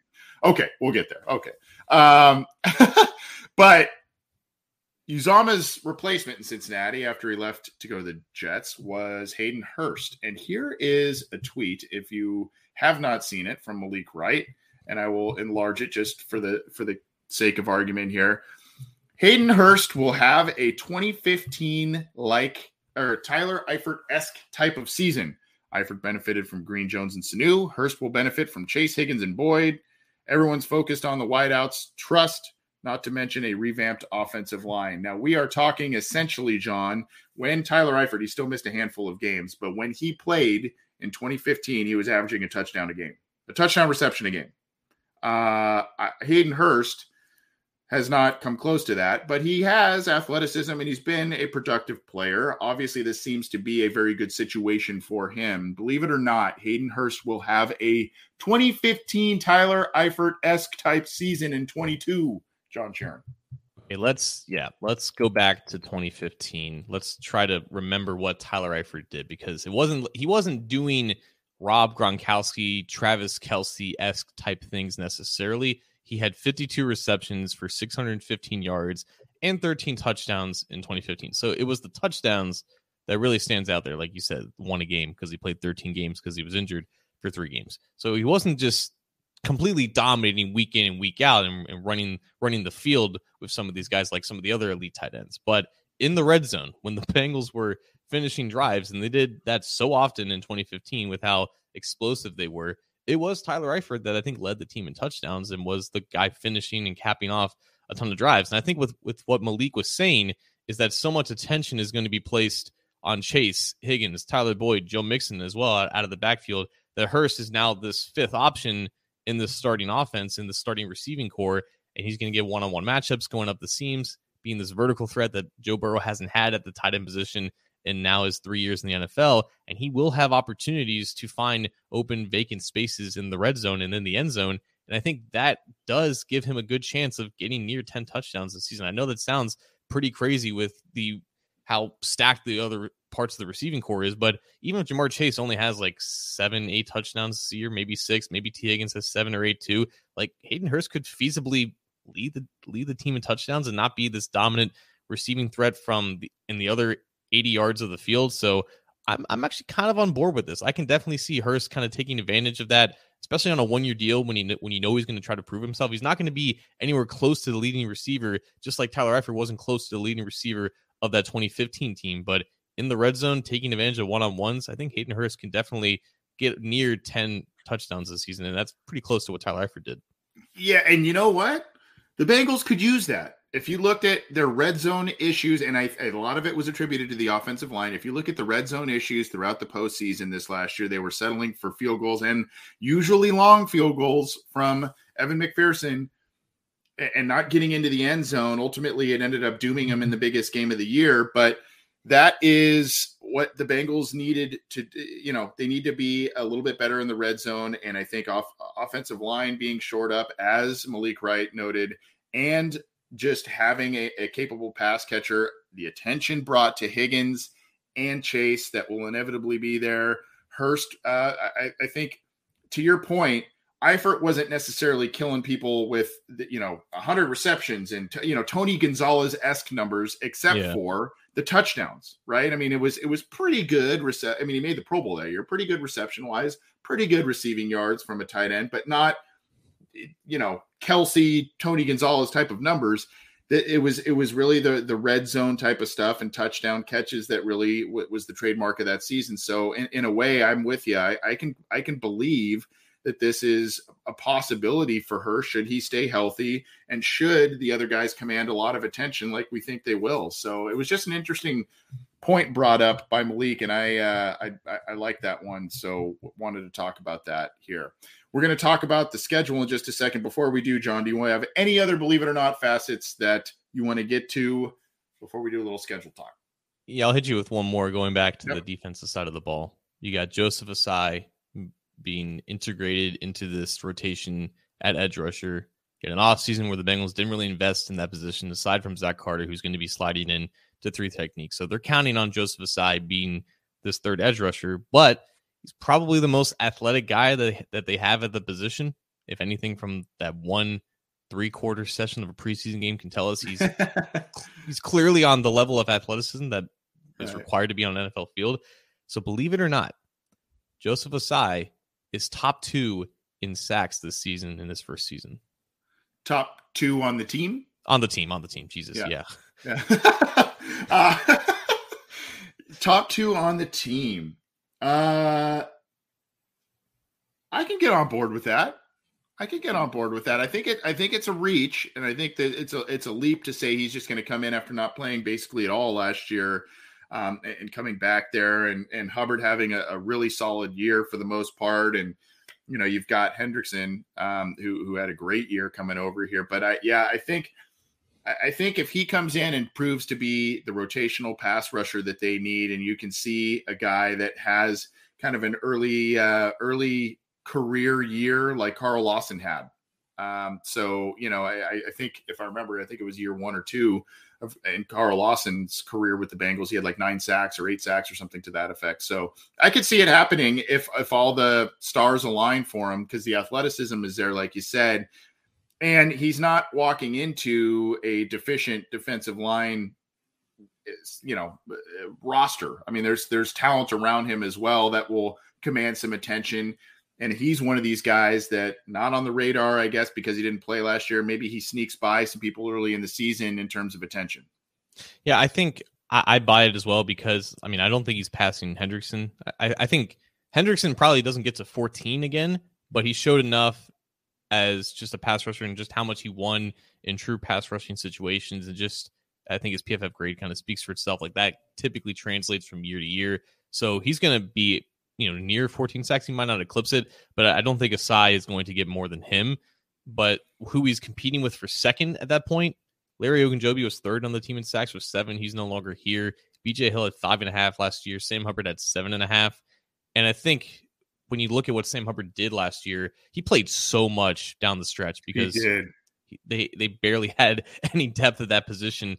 Okay, we'll get there. Okay, um, (laughs) but Uzomah's replacement in Cincinnati after he left to go to the Jets was Hayden Hurst, and here is a tweet. If you have not seen it from Malik Wright, and I will enlarge it just for the for the sake of argument here. Hayden Hurst will have a 2015 like or Tyler Eifert esque type of season. Eifert benefited from Green, Jones, and Sanu. Hurst will benefit from Chase, Higgins, and Boyd. Everyone's focused on the wideouts. Trust, not to mention a revamped offensive line. Now, we are talking essentially, John, when Tyler Eifert, he still missed a handful of games, but when he played in 2015, he was averaging a touchdown a game, a touchdown reception a game. Uh, Hayden Hurst has not come close to that, but he has athleticism and he's been a productive player. Obviously, this seems to be a very good situation for him. Believe it or not, Hayden Hurst will have a 2015 Tyler Eifert esque type season in 22. John Sharon. Okay, let's yeah, let's go back to 2015. Let's try to remember what Tyler Eifert did because it wasn't he wasn't doing Rob Gronkowski, Travis Kelce esque type things necessarily he had 52 receptions for 615 yards and 13 touchdowns in 2015. So it was the touchdowns that really stands out there. Like you said, won a game because he played 13 games because he was injured for three games. So he wasn't just completely dominating week in and week out and, and running running the field with some of these guys like some of the other elite tight ends. But in the red zone, when the (laughs) Bengals were finishing drives, and they did that so often in 2015 with how explosive they were, it was Tyler Eifert that I think led the team in touchdowns and was the guy finishing and capping off a ton of drives. And I think with with what Malik was saying is that so much attention is going to be placed on Chase, Higgins, Tyler Boyd, Joe Mixon as well out of the backfield that Hurst is now this fifth option in the starting offense in the starting receiving corps, and he's going to get one-on-one matchups going up the seams, being this vertical threat that Joe Burrow hasn't had at the tight end position and now is three years in the NFL. And he will have opportunities to find open, vacant spaces in the red zone and in the end zone. And I think that does give him a good chance of getting near 10 touchdowns this season. I know that sounds pretty crazy with the how stacked the other parts of the receiving corps is, but even if Ja'Marr Chase only has like seven, eight touchdowns this year, maybe six, maybe Tee Higgins has seven or eight too, like Hayden Hurst could feasibly lead the lead the team in touchdowns and not be this dominant receiving threat from the in the other 80 yards of the field. So I'm, I'm actually kind of on board with this. I can definitely see Hurst kind of taking advantage of that, especially on a one year deal when he when you know he's going to try to prove himself. He's not going to be anywhere close to the leading receiver, just like Tyler Eifert wasn't close to the leading receiver of that 2015 team. But in the red zone, taking advantage of one on ones, I think Hayden Hurst can definitely get near 10 touchdowns this season, and that's pretty close to what Tyler Eifert did. Yeah, and you know what? The Bengals could use that if you looked at their red zone issues, and I, a lot of it was attributed to the offensive line. If you look at the red zone issues throughout the postseason this last year, they were settling for field goals and usually long field goals from Evan McPherson and not getting into the end zone. Ultimately, it ended up dooming them in the biggest game of the year. But that is what the Bengals needed to, you know, they need to be a little bit better in the red zone. And I think off offensive line being short up, as Malik Wright noted, and just having a, a capable pass catcher, the attention brought to Higgins and Chase that will inevitably be there. Hurst, uh, I, I, think, to your point, Eifert wasn't necessarily killing people with the, you know 100 receptions and you know Tony Gonzalez esque numbers, except yeah. for the touchdowns, right? I mean, it was it was pretty good. Rece- I mean, he made the Pro Bowl that year, pretty good reception wise, pretty good receiving yards from a tight end, but not you know Kelce, Tony Gonzalez type of numbers. That it was it was really the the red zone type of stuff and touchdown catches that really was the trademark of that season. So in, in a way, I'm with you. I, I can I can believe that this is a possibility for her should he stay healthy and should the other guys command a lot of attention like we think they will. So it was just an interesting point brought up by Malik, and I uh, I, I like that one, so wanted to talk about that here. We're going to talk about the schedule in just a second. Before we do, John, do you want to have any other believe it or not facets that you want to get to before we do a little schedule talk? Yeah, I'll hit you with one more going back to Yep. the defensive side of the ball. You got Joseph Ossai being integrated into this rotation at edge rusher. Get an offseason where the Bengals didn't really invest in that position aside from Zach Carter, who's going to be sliding in to three techniques. So they're counting on Joseph Ossai being this third edge rusher, but he's probably the most athletic guy that, that they have at the position. If anything, from that one three quarter session of a preseason game can tell us he's (laughs) he's clearly on the level of athleticism that is Right. required to be on an NFL field. So believe it or not, Joseph Ossai is top two in sacks this season in his first season Top two on the team. on the team. On the team, Jesus, Yeah. yeah. Yeah. (laughs) uh, (laughs) top two on the team. Uh, I can get on board with that. I can get on board with that. I think it. I think it's a reach, and I think that it's a it's a leap to say he's just going to come in after not playing basically at all last year, um, and, and coming back there, and and Hubbard having a, a really solid year for the most part, and you know you've got Hendrickson, um, who who had a great year coming over here. But I yeah, I think I- think if he comes in and proves to be the rotational pass rusher that they need, and you can see a guy that has kind of an early uh, early career year like Carl Lawson had. Um, so you know, I, I- I think if I remember, I think it was year one or two of in Carl Lawson's career with the Bengals. He had like nine sacks or eight sacks or something to that effect. So I could see it happening if if all the stars align for him because the athleticism is there, like you said and he's not walking into a deficient defensive line you know uh, roster. I mean there's there's talent around him as well that will command some attention. And he's one of these guys that not on the radar i guess because he didn't play last year. Maybe he sneaks by some people early in the season in terms of attention. Yeah, I think I, I buy it as well because I mean I don't think he's passing Hendrickson. I, I think Hendrickson probably doesn't get to 14 again, but he showed enough as just a pass rusher and just how much he won in true pass rushing situations and just I think his PFF grade kind of speaks for itself. Like that typically translates from year to year. So he's going to be you know near 14 sacks. He might not eclipse it, but I don't think Ossai is going to get more than him. But who he's competing with for second at that point Larry Ogunjobi was third on the team in sacks with seven. He's no longer here. BJ Hill had five and a half last year. Sam Hubbard had seven and a half. And I think when you look at what Sam Hubbard did last year, he played so much down the stretch because he did they they barely (laughs) had any depth at that position.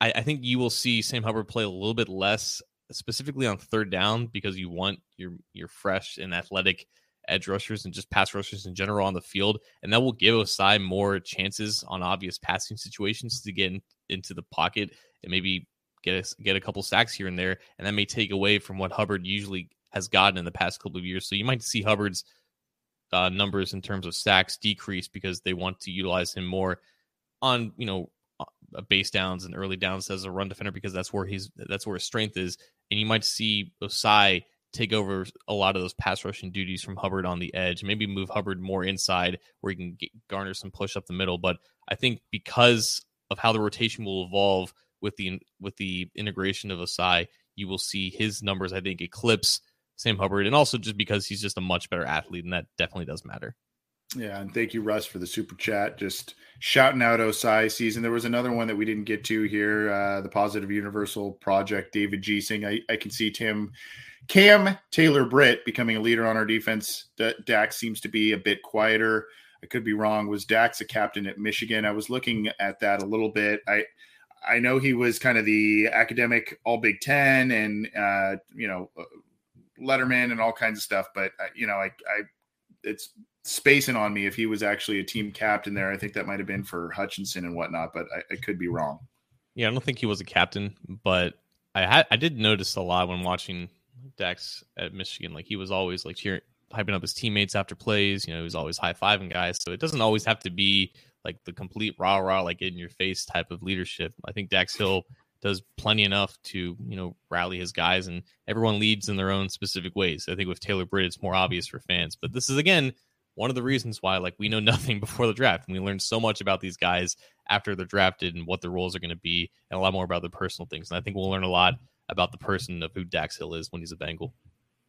I, I think you will see Sam Hubbard play a little bit less, specifically on third down, because you want your your fresh and athletic edge rushers and just pass rushers in general on the field, and that will give Ossai more chances on obvious passing situations to get in, into the pocket and maybe get a, get a couple sacks here and there, and that may take away from what Hubbard usually has gotten in the past couple of years. So you might see Hubbard's uh, numbers in terms of sacks decrease because they want to utilize him more on you know uh, base downs and early downs as a run defender because that's where he's that's where his strength is. And you might see Ossai take over a lot of those pass rushing duties from Hubbard on the edge. Maybe move Hubbard more inside where he can get, garner some push up the middle. But I think because of how the rotation will evolve with the with the integration of Ossai, you will see his numbers. I think eclipse Sam Hubbard, and also just because he's just a much better athlete, and that definitely does matter. Yeah, and thank you, Russ, for the super chat. Just shouting out Ossai season. There was another one that we didn't get to here. Uh, the Positive Universal Project, David G saying, I, I can see Tim Cam Taylor Britt becoming a leader on our defense. D- Dax seems to be a bit quieter. I could be wrong. Was Dax a captain at Michigan? I was looking at that a little bit. I I know he was kind of the academic All Big Ten and uh, you know uh, Letterman and all kinds of stuff, but uh, you know I I it's spacing on me if he was actually a team captain there. I think that might have been for Hutchinson and whatnot, but I, I could be wrong. Yeah, I don't think he was a captain, but I had I did notice a lot when watching Dax at Michigan. Like he was always like cheering, hyping up his teammates after plays. You know, he was always high fiving guys. So it doesn't always have to be like the complete rah rah, like in your face type of leadership. I think Dax Hill does plenty enough to you know rally his guys, and everyone leads in their own specific ways. I think with Taylor Britt, it's more obvious for fans, but this is again one of the reasons why like we know (laughs) nothing before the draft and we learn so much about these guys after they're drafted and what their roles are going to be and a lot more about their personal things. And i think we'll learn a lot about the person of who dax hill is when he's a bengal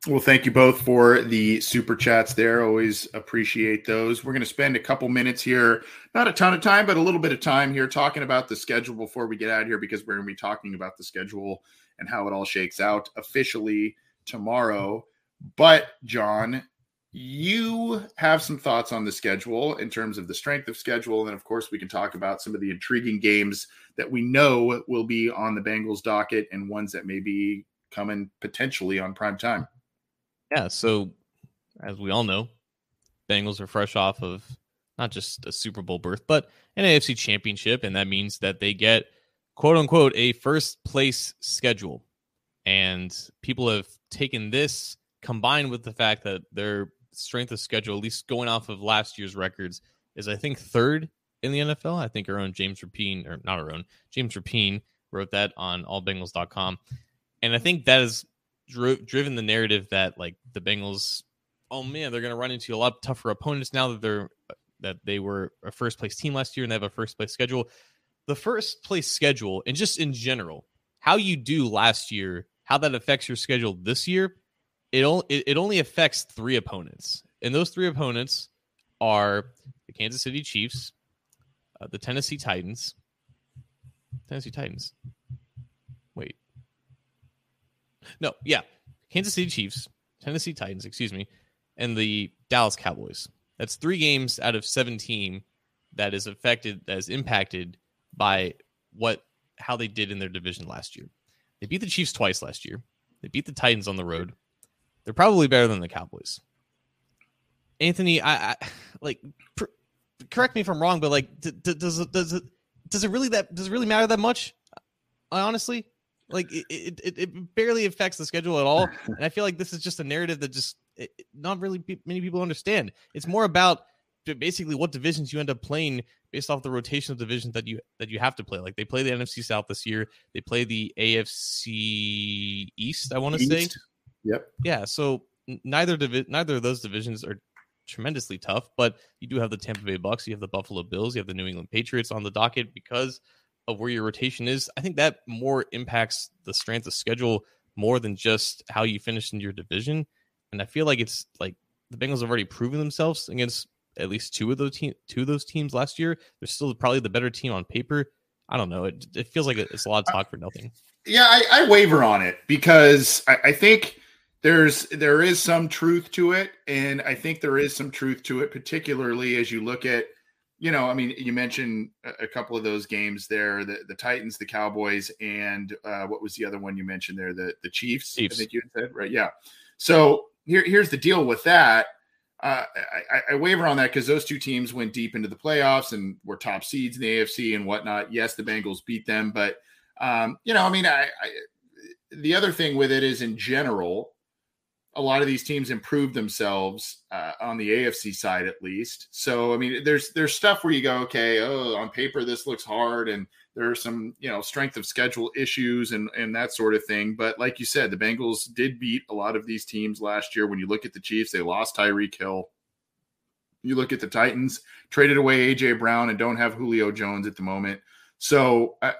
Well, thank you both for the super chats there. Always appreciate those. We're going to spend a couple minutes here, not a ton of time, but a little bit of time here talking about the schedule before we get out here because we're going to be talking about the schedule and how it all shakes out officially tomorrow. But, John, you have some thoughts on the schedule in terms of the strength of schedule. And of course, we can talk about some of the intriguing games that we know will be on the Bengals docket and ones that may be coming potentially on prime time. Yeah. So, as we all know, Bengals are fresh off of not just a Super Bowl berth, but an AFC championship. And that means that they get, quote unquote, a first place schedule. And people have taken this combined with the fact that their strength of schedule, at least going off of last year's records, is I think third in the NFL. I think our own James Rapien, or not our own, James Rapien wrote that on allbengals.com. And I think that has dri- driven the narrative that like the Bengals, oh man, they're going to run into a lot tougher opponents now that they're that they were a first place team last year and they have a first place schedule. The first place schedule, and just in general, how you do last year, how that affects your schedule this year, it only it only affects three opponents, and those three opponents are the Kansas City Chiefs, uh, the Tennessee Titans, Tennessee Titans. No, yeah, Kansas City Chiefs, Tennessee Titans, excuse me, and the Dallas Cowboys. That's three games out of 17 that is affected, that is impacted by what how they did in their division last year. They beat the Chiefs twice last year. They beat the Titans on the road. They're probably better than the Cowboys. Anthony, I, I like pr- correct me if I'm wrong, but like, d- d- does it does it does it really that does it really matter that much? I honestly, like it, it, it barely affects the schedule at all, (laughs) and I feel like this is just a narrative that just it, not really pe- many people understand. It's more about basically what divisions you end up playing based off the rotation of divisions that you that you have to play. Like they play the NFC South this year, they play the AFC East. I want to say, yep, yeah. So neither divi- neither of those divisions are tremendously tough, but you do have the Tampa Bay Bucks, you have the Buffalo Bills, you have the New England Patriots on the docket because of where your rotation is. I think that more impacts the strength of schedule more than just how you finish in your division. And I feel like it's like the Bengals have already proven themselves against at least two of those te- two of those teams last year. They're still probably the better team on paper. I don't know. It, it feels like it's a lot of talk for nothing. Yeah, I, I waver on it because I, I think there's there is some truth to it, and I think there is some truth to it, particularly as you look at, you know, I mean, you mentioned a, couple of those games there, the, the Titans, the Cowboys, and uh, what was the other one you mentioned there, the the Chiefs. Chiefs. I think you said right, yeah. So here here's the deal with that. Uh, I, I, waver on that because those two teams went deep into the playoffs and were top seeds in the AFC and whatnot. Yes, the Bengals beat them, but um, you know, I mean, I, I, the other thing with it is in general, a lot of these teams improved themselves uh, on the AFC side at least. So I mean, there's there's stuff where you go, okay, oh, on paper this looks hard, and there are some you know strength of schedule issues and and that sort of thing. But like you said, the Bengals did beat a lot of these teams last year. When you look at the Chiefs, they lost Tyreek Hill. You look at the Titans, traded away AJ Brown and don't have Julio Jones at the moment. So. Uh,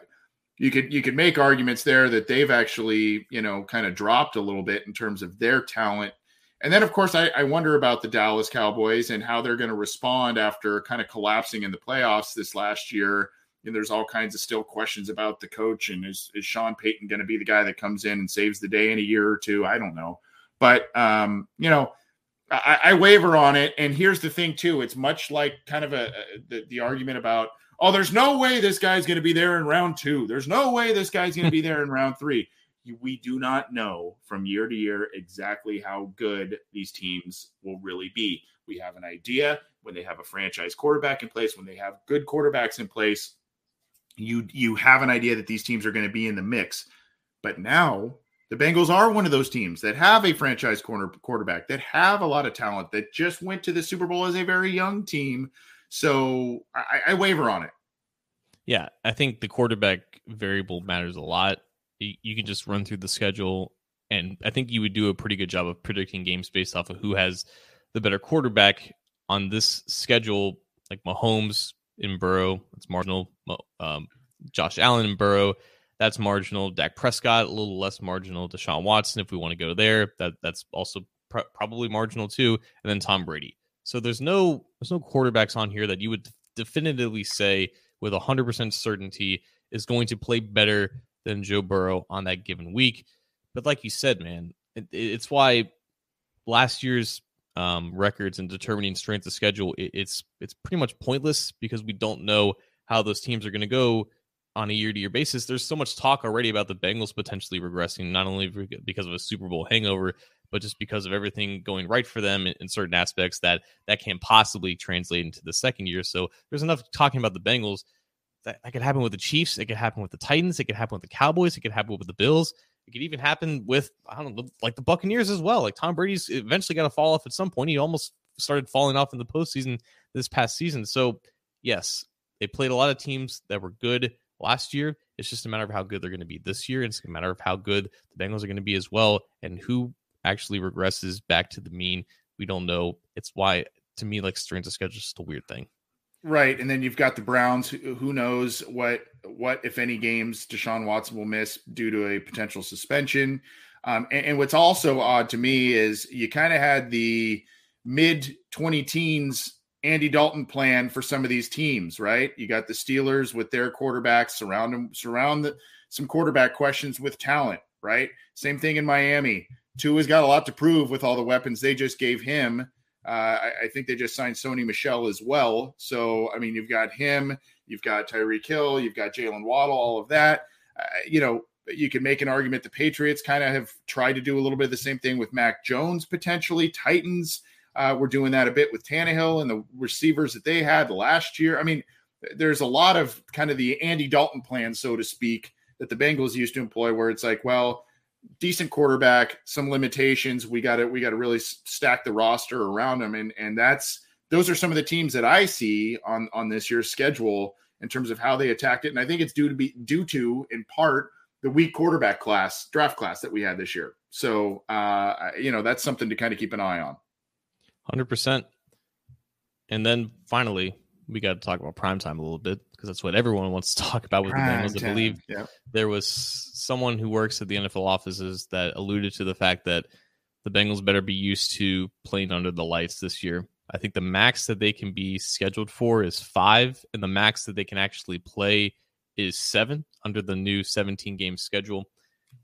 you could you could make arguments there that they've actually you know kind of dropped a little bit in terms of their talent. And then of course i, I wonder about the dallas cowboys and how they're going to respond after kind of collapsing in the playoffs this last year. And there's all kinds of still questions about the coach and is, is sean payton going to be the guy that comes in and saves the day in a year or two? I don't know. But um you know I, I waver on it. And here's the thing too it's much like kind of a, a the, the argument about oh, there's no way this guy's going to be there in round two. There's no way this guy's going to be (laughs) there in round three. We do not know from year to year exactly how good these teams will really be. We have an idea when they have a franchise quarterback in place, when they have good quarterbacks in place. You you have an idea that these teams are going to be in the mix. But now the Bengals are one of those teams that have a franchise corner quarterback that have a lot of talent that just went to the Super Bowl as a very young team so I, I waver on it. Yeah, I think the quarterback variable matters a lot. You, can just run through the schedule, and I think you would do a pretty good job of predicting games based off of who has the better quarterback on this schedule. Like Mahomes in Burrow, it's marginal. Um, Josh Allen and Burrow, that's marginal. Dak Prescott, a little less marginal. Deshaun Watson, if we want to go there, that that's also pr- probably marginal too. And then Tom Brady. So there's no there's no quarterbacks on here that you would definitively say with 100% certainty is going to play better than Joe Burrow on that given week. But like you said, man, it, it's why last year's um, records and determining strength of schedule it, it's it's pretty much pointless because we don't know how those teams are going to go on a year to year basis. There's so much talk already about the Bengals potentially regressing, not only because of a Super Bowl hangover, but just because of everything going right for them in, in certain aspects that that can't possibly translate into the second year. So there's enough talking about the Bengals that, that could happen with the Chiefs. It could happen with the Titans. It could happen with the Cowboys. It could happen with the Bills. It could even happen with I don't know, like the Buccaneers as well. Like Tom Brady's eventually got to fall off at some point. He almost started falling off in the postseason this past season. So yes, they played a lot of teams that were good last year. It's just a matter of how good they're going to be this year. It's a matter of how good the Bengals are going to be as well, and who actually regresses back to the mean. We don't know. It's why, to me, like strength of schedule is just a weird thing. Right, and then you've got the Browns. Who knows what what if any games Deshaun Watson will miss due to a potential suspension? Um, and, and what's also odd to me is you kind of had the mid twenty teens Andy Dalton plan for some of these teams, right? You got the Steelers with their quarterbacks surround them, surround the, some quarterback questions with talent, right? Same thing in Miami. Tua's got a lot to prove with all the weapons they just gave him. Uh, I, I, think they just signed Sony Michel as well. So, I mean, you've got him, you've got Tyreek Hill, you've got Jaylen Waddle, all of that. Uh, you know, you can make an argument the Patriots kind of have tried to do a little bit of the same thing with Mac Jones potentially. Titans uh, we're doing that a bit with Tannehill and the receivers that they had last year. I mean, there's a lot of kind of the Andy Dalton plan, so to speak, that the Bengals used to employ, where it's like, well, decent quarterback, some limitations. We got to we got to really stack the roster around them, and and that's those are some of the teams that I see on on this year's schedule in terms of how they attacked it, and I think it's due to be due to in part the weak quarterback class draft class that we had this year. So uh, you know that's something to kind of keep an eye on. Hundred percent. And then finally, we got to talk about primetime a little bit because that's what everyone wants to (laughs) talk about with prime the Bengals. I believe yep. there was someone who works at the NFL offices that alluded to the fact that the Bengals better be used to playing under the lights this year. I think the max that they can be scheduled for is five, and the max that they can actually play is seven under the new 17 game schedule.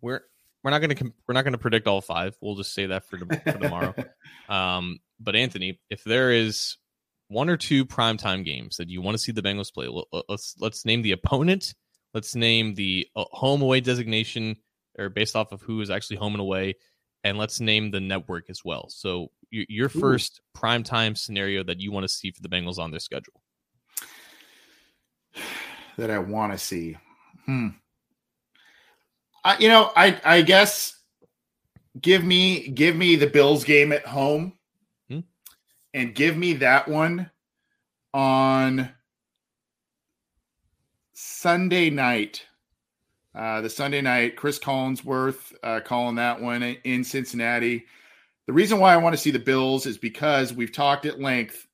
We're we're not going to we're not going to predict all five. We'll just say that for, for tomorrow. (laughs) um, but Anthony, if there is one or two primetime games that you want to see the Bengals play, let's let's name the opponent. Let's name the uh, home away designation, or based off of who is actually home and away, and let's name the network as well. So your, your first primetime scenario that you want to see for the Bengals on their schedule. (sighs) That I want to see. Hmm. I, you know, I I guess give me give me the Bills game at home and give me that one on Sunday night. Uh, the Sunday night, Chris Collinsworth uh, calling that one in Cincinnati. The reason why I want to see the Bills is because we've talked at length.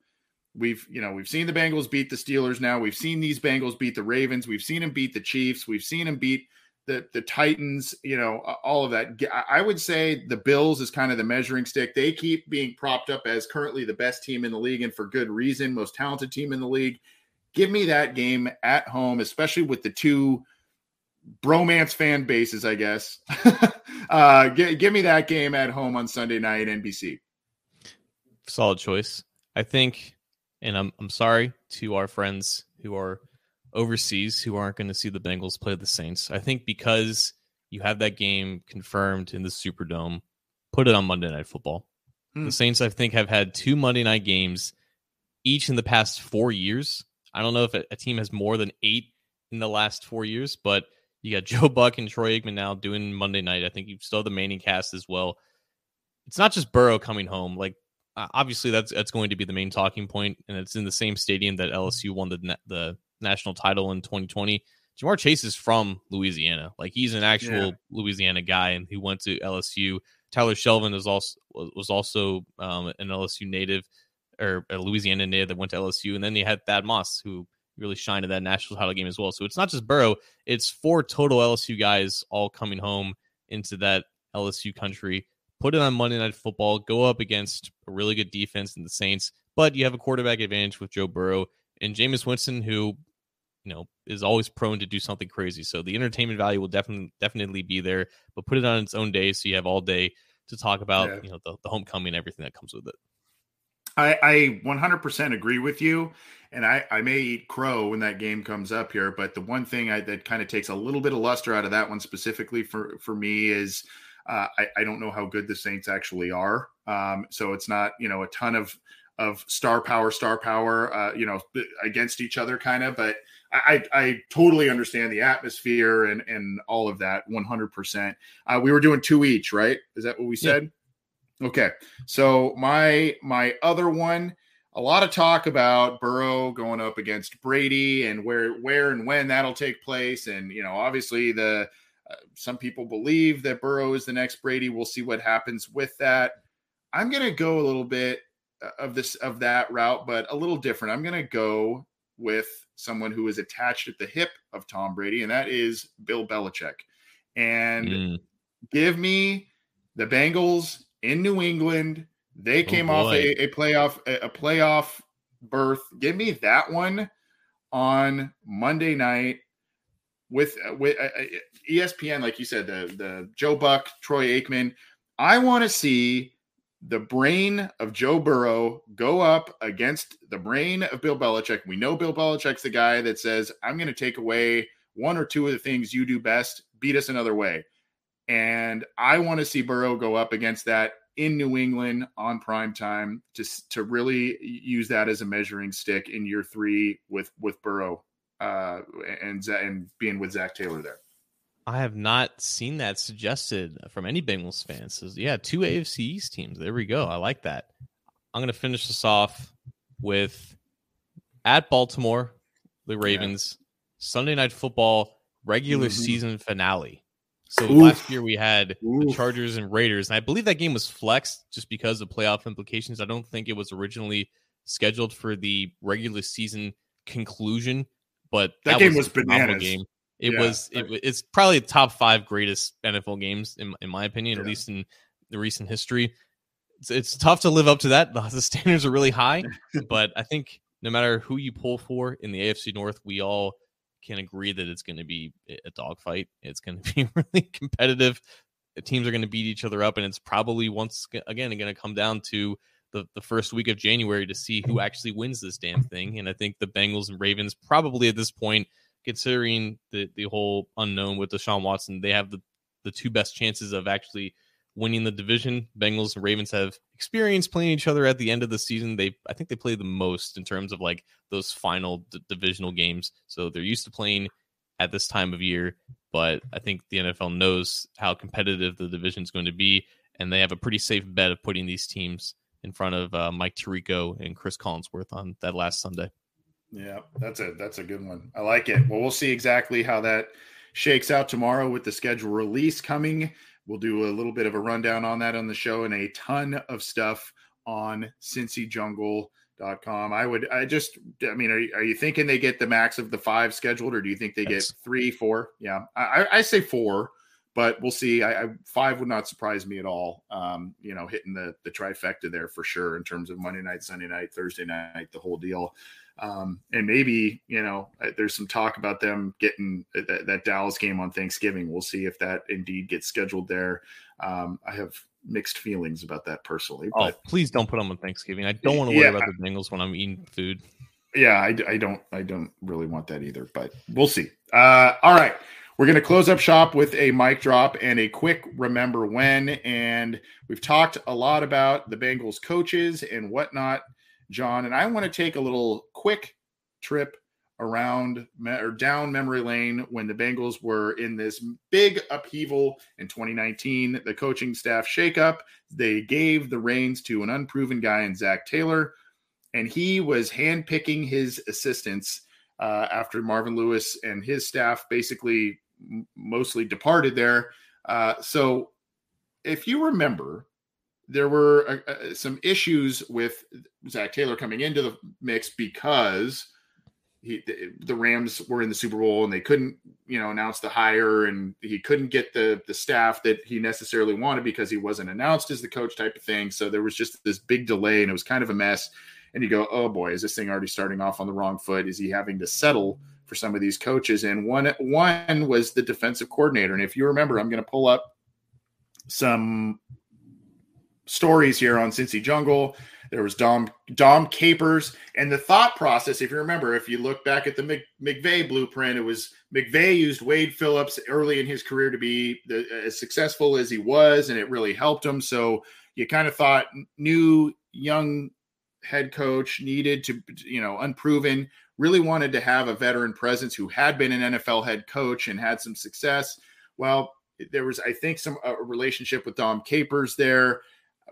We've, you know, we've seen the Bengals beat the Steelers now. We've seen these Bengals beat the Ravens. We've seen them beat the Chiefs. We've seen them beat the the Titans, you know, all of that. I would say the Bills is kind of the measuring stick. They keep being propped up as currently the best team in the league, and for good reason, most talented team in the league. Give me that game at home, especially with the two bromance fan bases, I guess. (laughs) uh, give, give me that game at home on Sunday night, NBC. Solid choice. I think, and I'm I'm sorry to our friends who are overseas who aren't going to see the Bengals play the Saints. I think because you have that game confirmed in the Superdome, put it on Monday Night Football. Hmm. The Saints, I think, have had two Monday night games each in the past four years. I don't know if a, team has more than eight in the last four years, but you got (laughs) Joe Buck and Troy Aikman now doing Monday night. I think you still have the Manning cast as well. It's not just Burrow coming home. Like obviously that's that's going to be the main talking point, and it's in the same stadium that LSU won the the national title in 2020. Ja'Marr Chase is from Louisiana. Like he's an actual yeah. Louisiana guy, and he went to LSU. Tyler Shelvin is also was also um, an LSU native or a Louisiana native that went to LSU, and then you had Thad Moss, who really shined in that national title game as well. So it's not just Burrow; it's four total LSU guys all coming home into that LSU country. Put it on Monday Night Football. Go up against a really good defense in the Saints, but you have a quarterback advantage with Joe Burrow and Jameis Winston, who you know is always prone to do something crazy. So the entertainment value will definitely definitely be there. But put it on its own day, so you have all day to talk about yeah. you know the, the homecoming, everything that comes with it. I, I 100% agree with you. And I, I may eat crow when that game comes up here. But the one thing I, that kind of takes a little bit of luster out of that one specifically for, for me is uh, I, I don't know how good the Saints actually are. Um, so it's not, you know, a ton of, of star power, star power, uh, you know, against each other kind of. But I, I totally understand the atmosphere and, and all of that 100%. Uh, we were doing two each, right? Is that what we said? Yeah. Okay. So my my other one, a lot of talk about Burrow going up against Brady and where where and when that'll take place and you know, obviously the uh, some people believe that Burrow is the next Brady. We'll see what happens with that. I'm going to go a little bit uh, of this of that route, but a little different. I'm going to go with someone who is attached at the hip of Tom Brady, and that is Bill Belichick. And mm. give me the Bengals in New England. They oh, came oh off a, a playoff a playoff berth. Give me that one on Monday night with with uh, uh ESPN, like you said, the the Joe Buck, Troy Aikman. I want to see the brain of Joe Burrow go up against the brain of Bill Belichick. We know Bill Belichick's the guy that says, "I'm going to take away one or two of the things you do best, beat us another way." And I want to see Burrow go up against that in New England on prime time to, to really use that as a measuring stick in year three with with Burrow uh, and and being with Zac Taylor there. I have not seen that suggested from any Bengals fans. So, yeah, two AFC East teams. There we go. I like that. I'm going to finish this off with at Baltimore, the Ravens, yeah. Sunday Night Football regular mm-hmm. season finale. So Oof. last year we had Oof. the Chargers and Raiders, and I believe that game was flexed just because of playoff implications. I don't think it was originally scheduled for the regular season conclusion, but that, that game was, was bananas. Game. It yeah. was it, it's probably the top five greatest NFL games in in my opinion, yeah. at least in the recent history. It's, it's tough to live up to that. (laughs) The, the standards are really high, but I think no matter who you pull for in the AFC North, we all can agree that it's going to be a dogfight. It's going (laughs) to be really competitive. The teams are going to beat each other up, and it's probably once again going to come down to the, the first week of January to see who actually wins this damn thing. And I think the Bengals and Ravens probably at this point, considering the the whole unknown with Deshaun Watson, they have the the two best chances of actually winning the division. Bengals and Ravens have experience playing each other at the end of the season. They I think they play the most in terms of like those final d- divisional games. So they're used to playing at this time of year, but I think the NFL knows how competitive the division is going to be and they have a pretty safe bet of putting these teams in front of uh, Mike Tirico and Chris Collinsworth on that last Sunday. Yeah, that's a that's a good one. I like it. Well, we'll see exactly how that shakes out tomorrow with the schedule release coming. We'll do a little bit of a rundown on that on the show and a ton of stuff on cincyjungle.com. I would, I just, I mean, are you, are you thinking they get the max of the five scheduled or do you think they get three, four? Yeah, I, I say four, but we'll see. I, I, five would not surprise me at all. Um, you know, hitting the, the trifecta there for sure in terms of Monday night, Sunday night, Thursday night, the whole deal. Um, and maybe you know there's some talk about them getting that, that, Dallas game on Thanksgiving. We'll see if that indeed gets scheduled there. Um, I have mixed feelings about that personally. Oh, but, please don't put them on Thanksgiving. I don't want to worry yeah, about the Bengals when I'm eating food. Yeah, I, I don't. I don't really want that either. But we'll see. Uh, all right. We're going to close up shop with a mic drop and a quick remember when. And we've talked a lot about the Bengals coaches and whatnot John, and I want to take a little quick trip around or down memory lane when the Bengals were in this big upheaval in 2019, the coaching staff shakeup. They gave the reins to an unproven guy in Zac Taylor, and he was handpicking his assistants uh, after Marvin Lewis and his staff basically mostly departed there. Uh, so, if you remember, there were uh, uh, some issues with Zac Taylor coming into the mix because he the Rams were in the Super Bowl and they couldn't, you know, announce the hire and he couldn't get the the staff that he necessarily wanted because he wasn't announced as the coach type of thing. So there was just this big delay and it was kind of a mess. And you go, oh boy, is this thing already starting off on the wrong foot? Is he having to settle for some of these coaches? And one one was the defensive coordinator. And if you remember, I'm going to pull up some stories here on Cincy Jungle there was Dom Dom Capers, and the thought process. If you remember, if you look back at the Mc, McVay blueprint, it was McVay used Wade Phillips early in his career to be the, as successful as he was, and it really helped him. So you kind of thought new young head coach needed to, you know, unproven, really wanted to have a veteran presence who had been an NFL head coach and had some success. Well, there was, I think, some relationship with Dom Capers there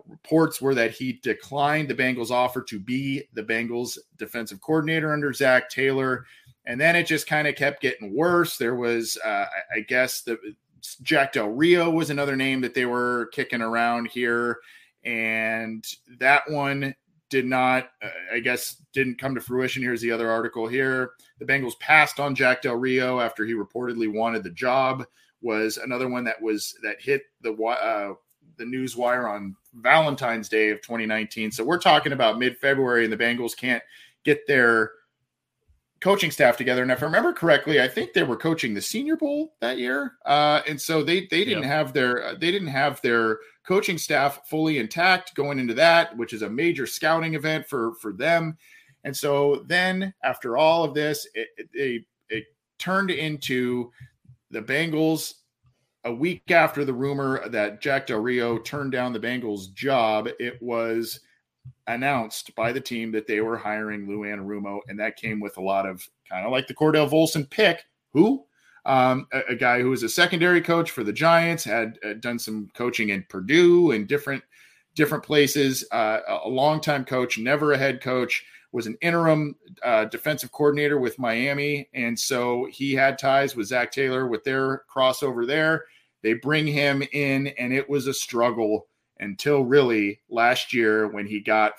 reports were that he declined the Bengals offer to be the Bengals defensive coordinator under Zac Taylor. And then it just kind of kept getting worse. There was, uh, I guess, the Jack Del Rio was another name that they were kicking around here. And that one did not, uh, I guess, didn't come to fruition. Here's the other article here. The Bengals passed on Jack Del Rio after he reportedly wanted the job. Was another one that was that hit the uh, the news wire on Valentine's Day of 2019. So we're talking about mid February, and the Bengals can't get their coaching staff together. And if I remember correctly, I think they were coaching the Senior Bowl that year, uh, and so they they didn't yep. have their they didn't have their coaching staff fully intact going into that, which is a major scouting event for for them. And so then after all of this, it, it, it turned into the Bengals a week after the rumor that Jack Del Rio turned down the Bengals job, it was announced by the team that they were hiring Lou Anarumo, and that came with a lot of kind of like the Cordell Volson pick, who? Um, a, a, guy who was a secondary coach for the Giants, had, had done some coaching in Purdue and different different places, uh, a longtime coach, never a head coach, was an interim uh, defensive coordinator with Miami. And so he had ties with Zac Taylor with their crossover there. They bring him in, and it was a struggle until really last year when he got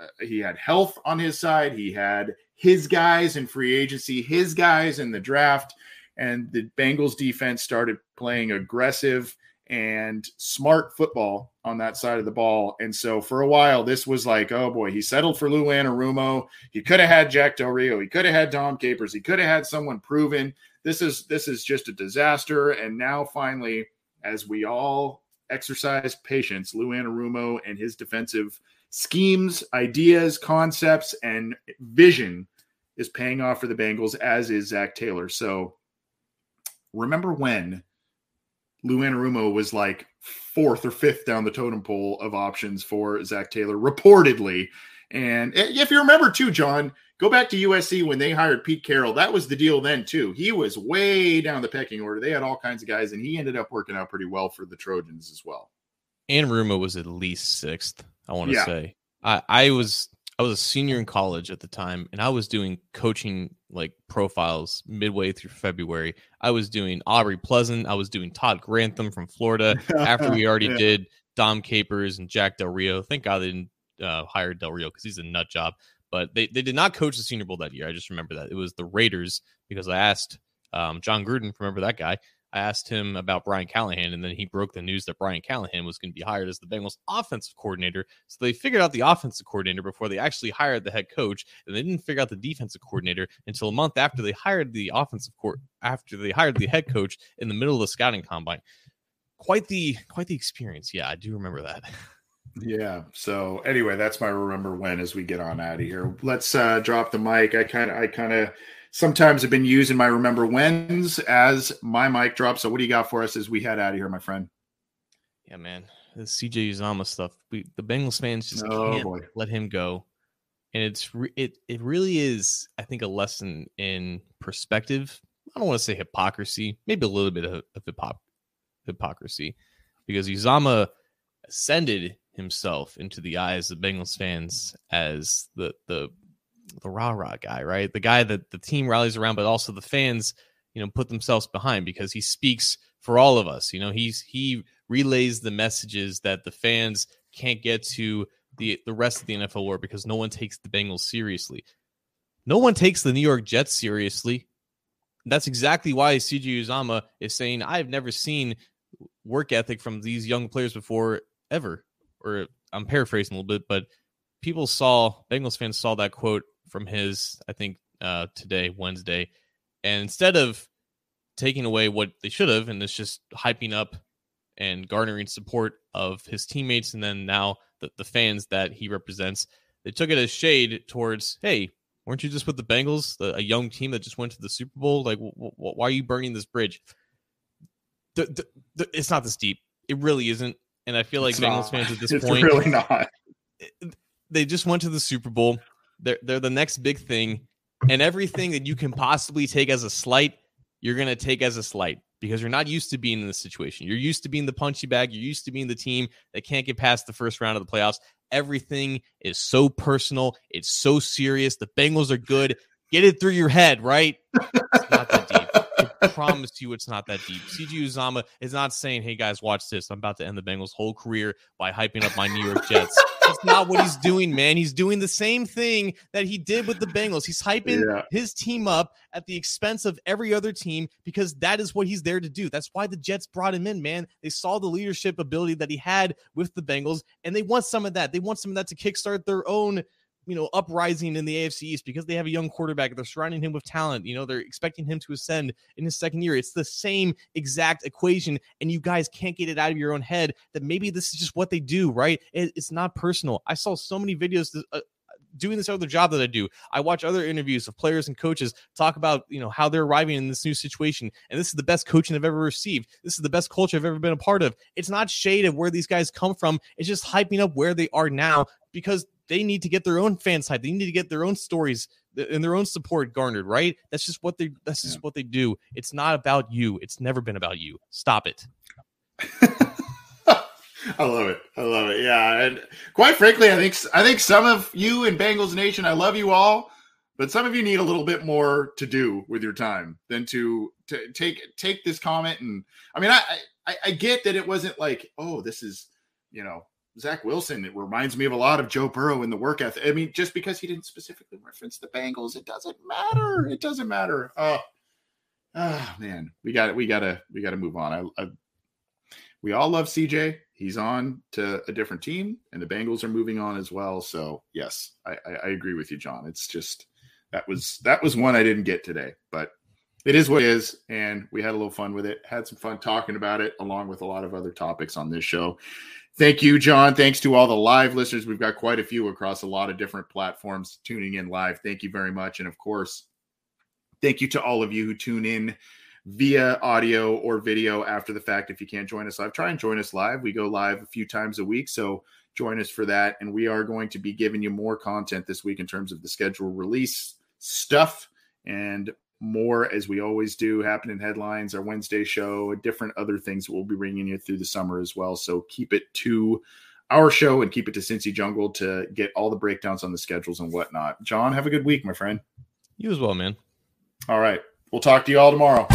uh, he had health on his side. He had his guys in free agency, his guys in the draft, and the Bengals defense started playing aggressive and smart football on that side of the ball. And so for a while, this was like, oh boy, he settled for Lou Anarumo. He could have had Jack Del Rio. He could have had Dom Capers. He could have had someone proven. This is this is just a disaster. And now finally, as we all exercise patience, Lou Anarumo and his defensive schemes, ideas, concepts, and vision is paying off for the Bengals, as is Zac Taylor. So remember when Lou Anarumo was like fourth or fifth down the totem pole of options for Zac Taylor, reportedly. And eh, if you remember too, John, go back to USC when they hired Pete Carroll. That was the deal then too. He was way down the pecking order. They had all kinds of guys, and he ended up working out pretty well for the Trojans as well. And Anarumo was at least sixth. I want to yeah. say. I, I was I was a senior in college at the time, and I was doing coaching like profiles midway through February. I was doing Aubrey Pleasant. I was doing Todd Grantham from Florida. After we (laughs) already yeah. did Dom Capers and Jack Del Rio. Thank God they didn't uh, hire Del Rio because he's a nut job. But they, they did not coach the Senior Bowl that year. I just remember that it was the Raiders because I asked um, Jon Gruden, remember that guy? I asked him about Brian Callahan, and then he broke the news that Brian Callahan was going to be hired as the Bengals offensive coordinator. So they figured out the offensive coordinator before they actually hired the head coach, and they didn't figure out the defensive coordinator until a month after they hired the offensive court after they hired the head coach in the middle of the scouting combine. Quite the quite the experience. Yeah, I do remember that. Yeah. So anyway, that's my remember when as we get on out of here. Let's uh drop the mic. I kind of I kind of sometimes have been using my remember whens as my mic drop. So what do you got for us as we head out of here, my friend? Yeah, man. The CJ Uzomah stuff. We the Bengals fans just oh, can't boy. let him go. And it's re- it it really is, I think, a lesson in perspective. I don't want to say hypocrisy, maybe a little bit of, of hypocr- hypocrisy, because Uzomah ascended himself into the eyes of Bengals fans as the the the rah rah guy, right? The guy that the team rallies around, but also the fans, you know, put themselves behind because he speaks for all of us. You know, he's he relays the messages that the fans can't get to the the rest of the NFL world because no one takes the Bengals seriously. No one takes the New York Jets seriously. That's exactly why CJ Uzomah is saying, I've never seen work ethic from these young players before ever. Or I'm paraphrasing a little bit, but people saw, Bengals fans saw that quote from his, I think, uh, today, Wednesday. And instead of taking away what they should have, and it's just hyping up and garnering support of his teammates and then now the, the fans that he represents, they took it as shade towards, hey, weren't you just with the Bengals, the, a young team that just went to the Super Bowl? Like, w- w- why are you burning this bridge? The, the, the, it's not this deep. It really isn't. And I feel like It's Bengals not. fans at this (laughs) it's point, really not. they just went to the Super Bowl. They're they're the next big thing, and everything that you can possibly take as a slight, you're gonna take as a slight because you're not used to being in this situation. You're used to being the punchy bag. You're used to being the team that can't get past the first round of the playoffs. Everything is so personal. It's so serious. The Bengals are good. Get it through your head, right? (laughs) It's not that deep. I (laughs) promise to you it's not that deep. CJ Uzomah is not saying, hey guys, watch this. I'm about to end the Bengals' whole career by hyping up my New York Jets. That's not what he's doing, man. He's doing the same thing that he did with the Bengals. He's hyping Yeah. his team up at the expense of every other team because that is what he's there to do. That's why the Jets brought him in, man. They saw the leadership ability that he had with the Bengals, and they want some of that. They want some of that to kickstart their own you know, uprising in the AFC East because they have a young quarterback. They're surrounding him with talent. You know, they're expecting him to ascend in his second year. It's the same exact equation, and you guys can't get it out of your own head that maybe this is just what they do, right? It, it's not personal. I saw so many videos. Uh, doing this other job that I do, I watch other interviews of players and coaches talk about you know how they're arriving in this new situation, and this is the best coaching I've ever received. This is the best culture I've ever been a part of. It's not shade of where these guys come from. It's just hyping up where they are now because they need to get their own fan side. They need to get their own stories and their own support garnered. Right? That's just what they. That's just Yeah. what they do. It's not about you. It's never been about you. Stop it. (laughs) I love it. I love it. Yeah, and quite frankly, I think I think some of you in Bengals Nation, I love you all, but some of you need a little bit more to do with your time than to to take take this comment and I mean, I I, I get that it wasn't like, oh, this is you know Zach Wilson. It reminds me of a lot of Joe Burrow in the work ethic. I mean, just because he didn't specifically reference the Bengals, it doesn't matter. It doesn't matter. Oh, oh man, we got it. We gotta we gotta move on. I, I we all love CJ. He's on to a different team, and the Bengals are moving on as well. So yes, I, I, I agree with you, John. It's just that was that was one I didn't get today, but it is what it is, and we had a little fun with it. Had some fun talking about it, along with a lot of other topics on this show. Thank you, John. Thanks to all the live listeners. We've got quite a few across a lot of different platforms tuning in live. Thank you very much, and of course, thank you to all of you who tune in via audio or video after the fact. If you can't join us live, try and join us live. We go live a few times a week. So join us for that. And we are going to be giving you more content this week in terms of the schedule release stuff and more as we always do happen in headlines our wednesday show different other things that we'll be bringing you through the summer as well. So keep it to our show and keep it to cincy jungle to get all the breakdowns on the schedules and whatnot. John have a good week my friend. You as well, man. all right. We'll talk to you all tomorrow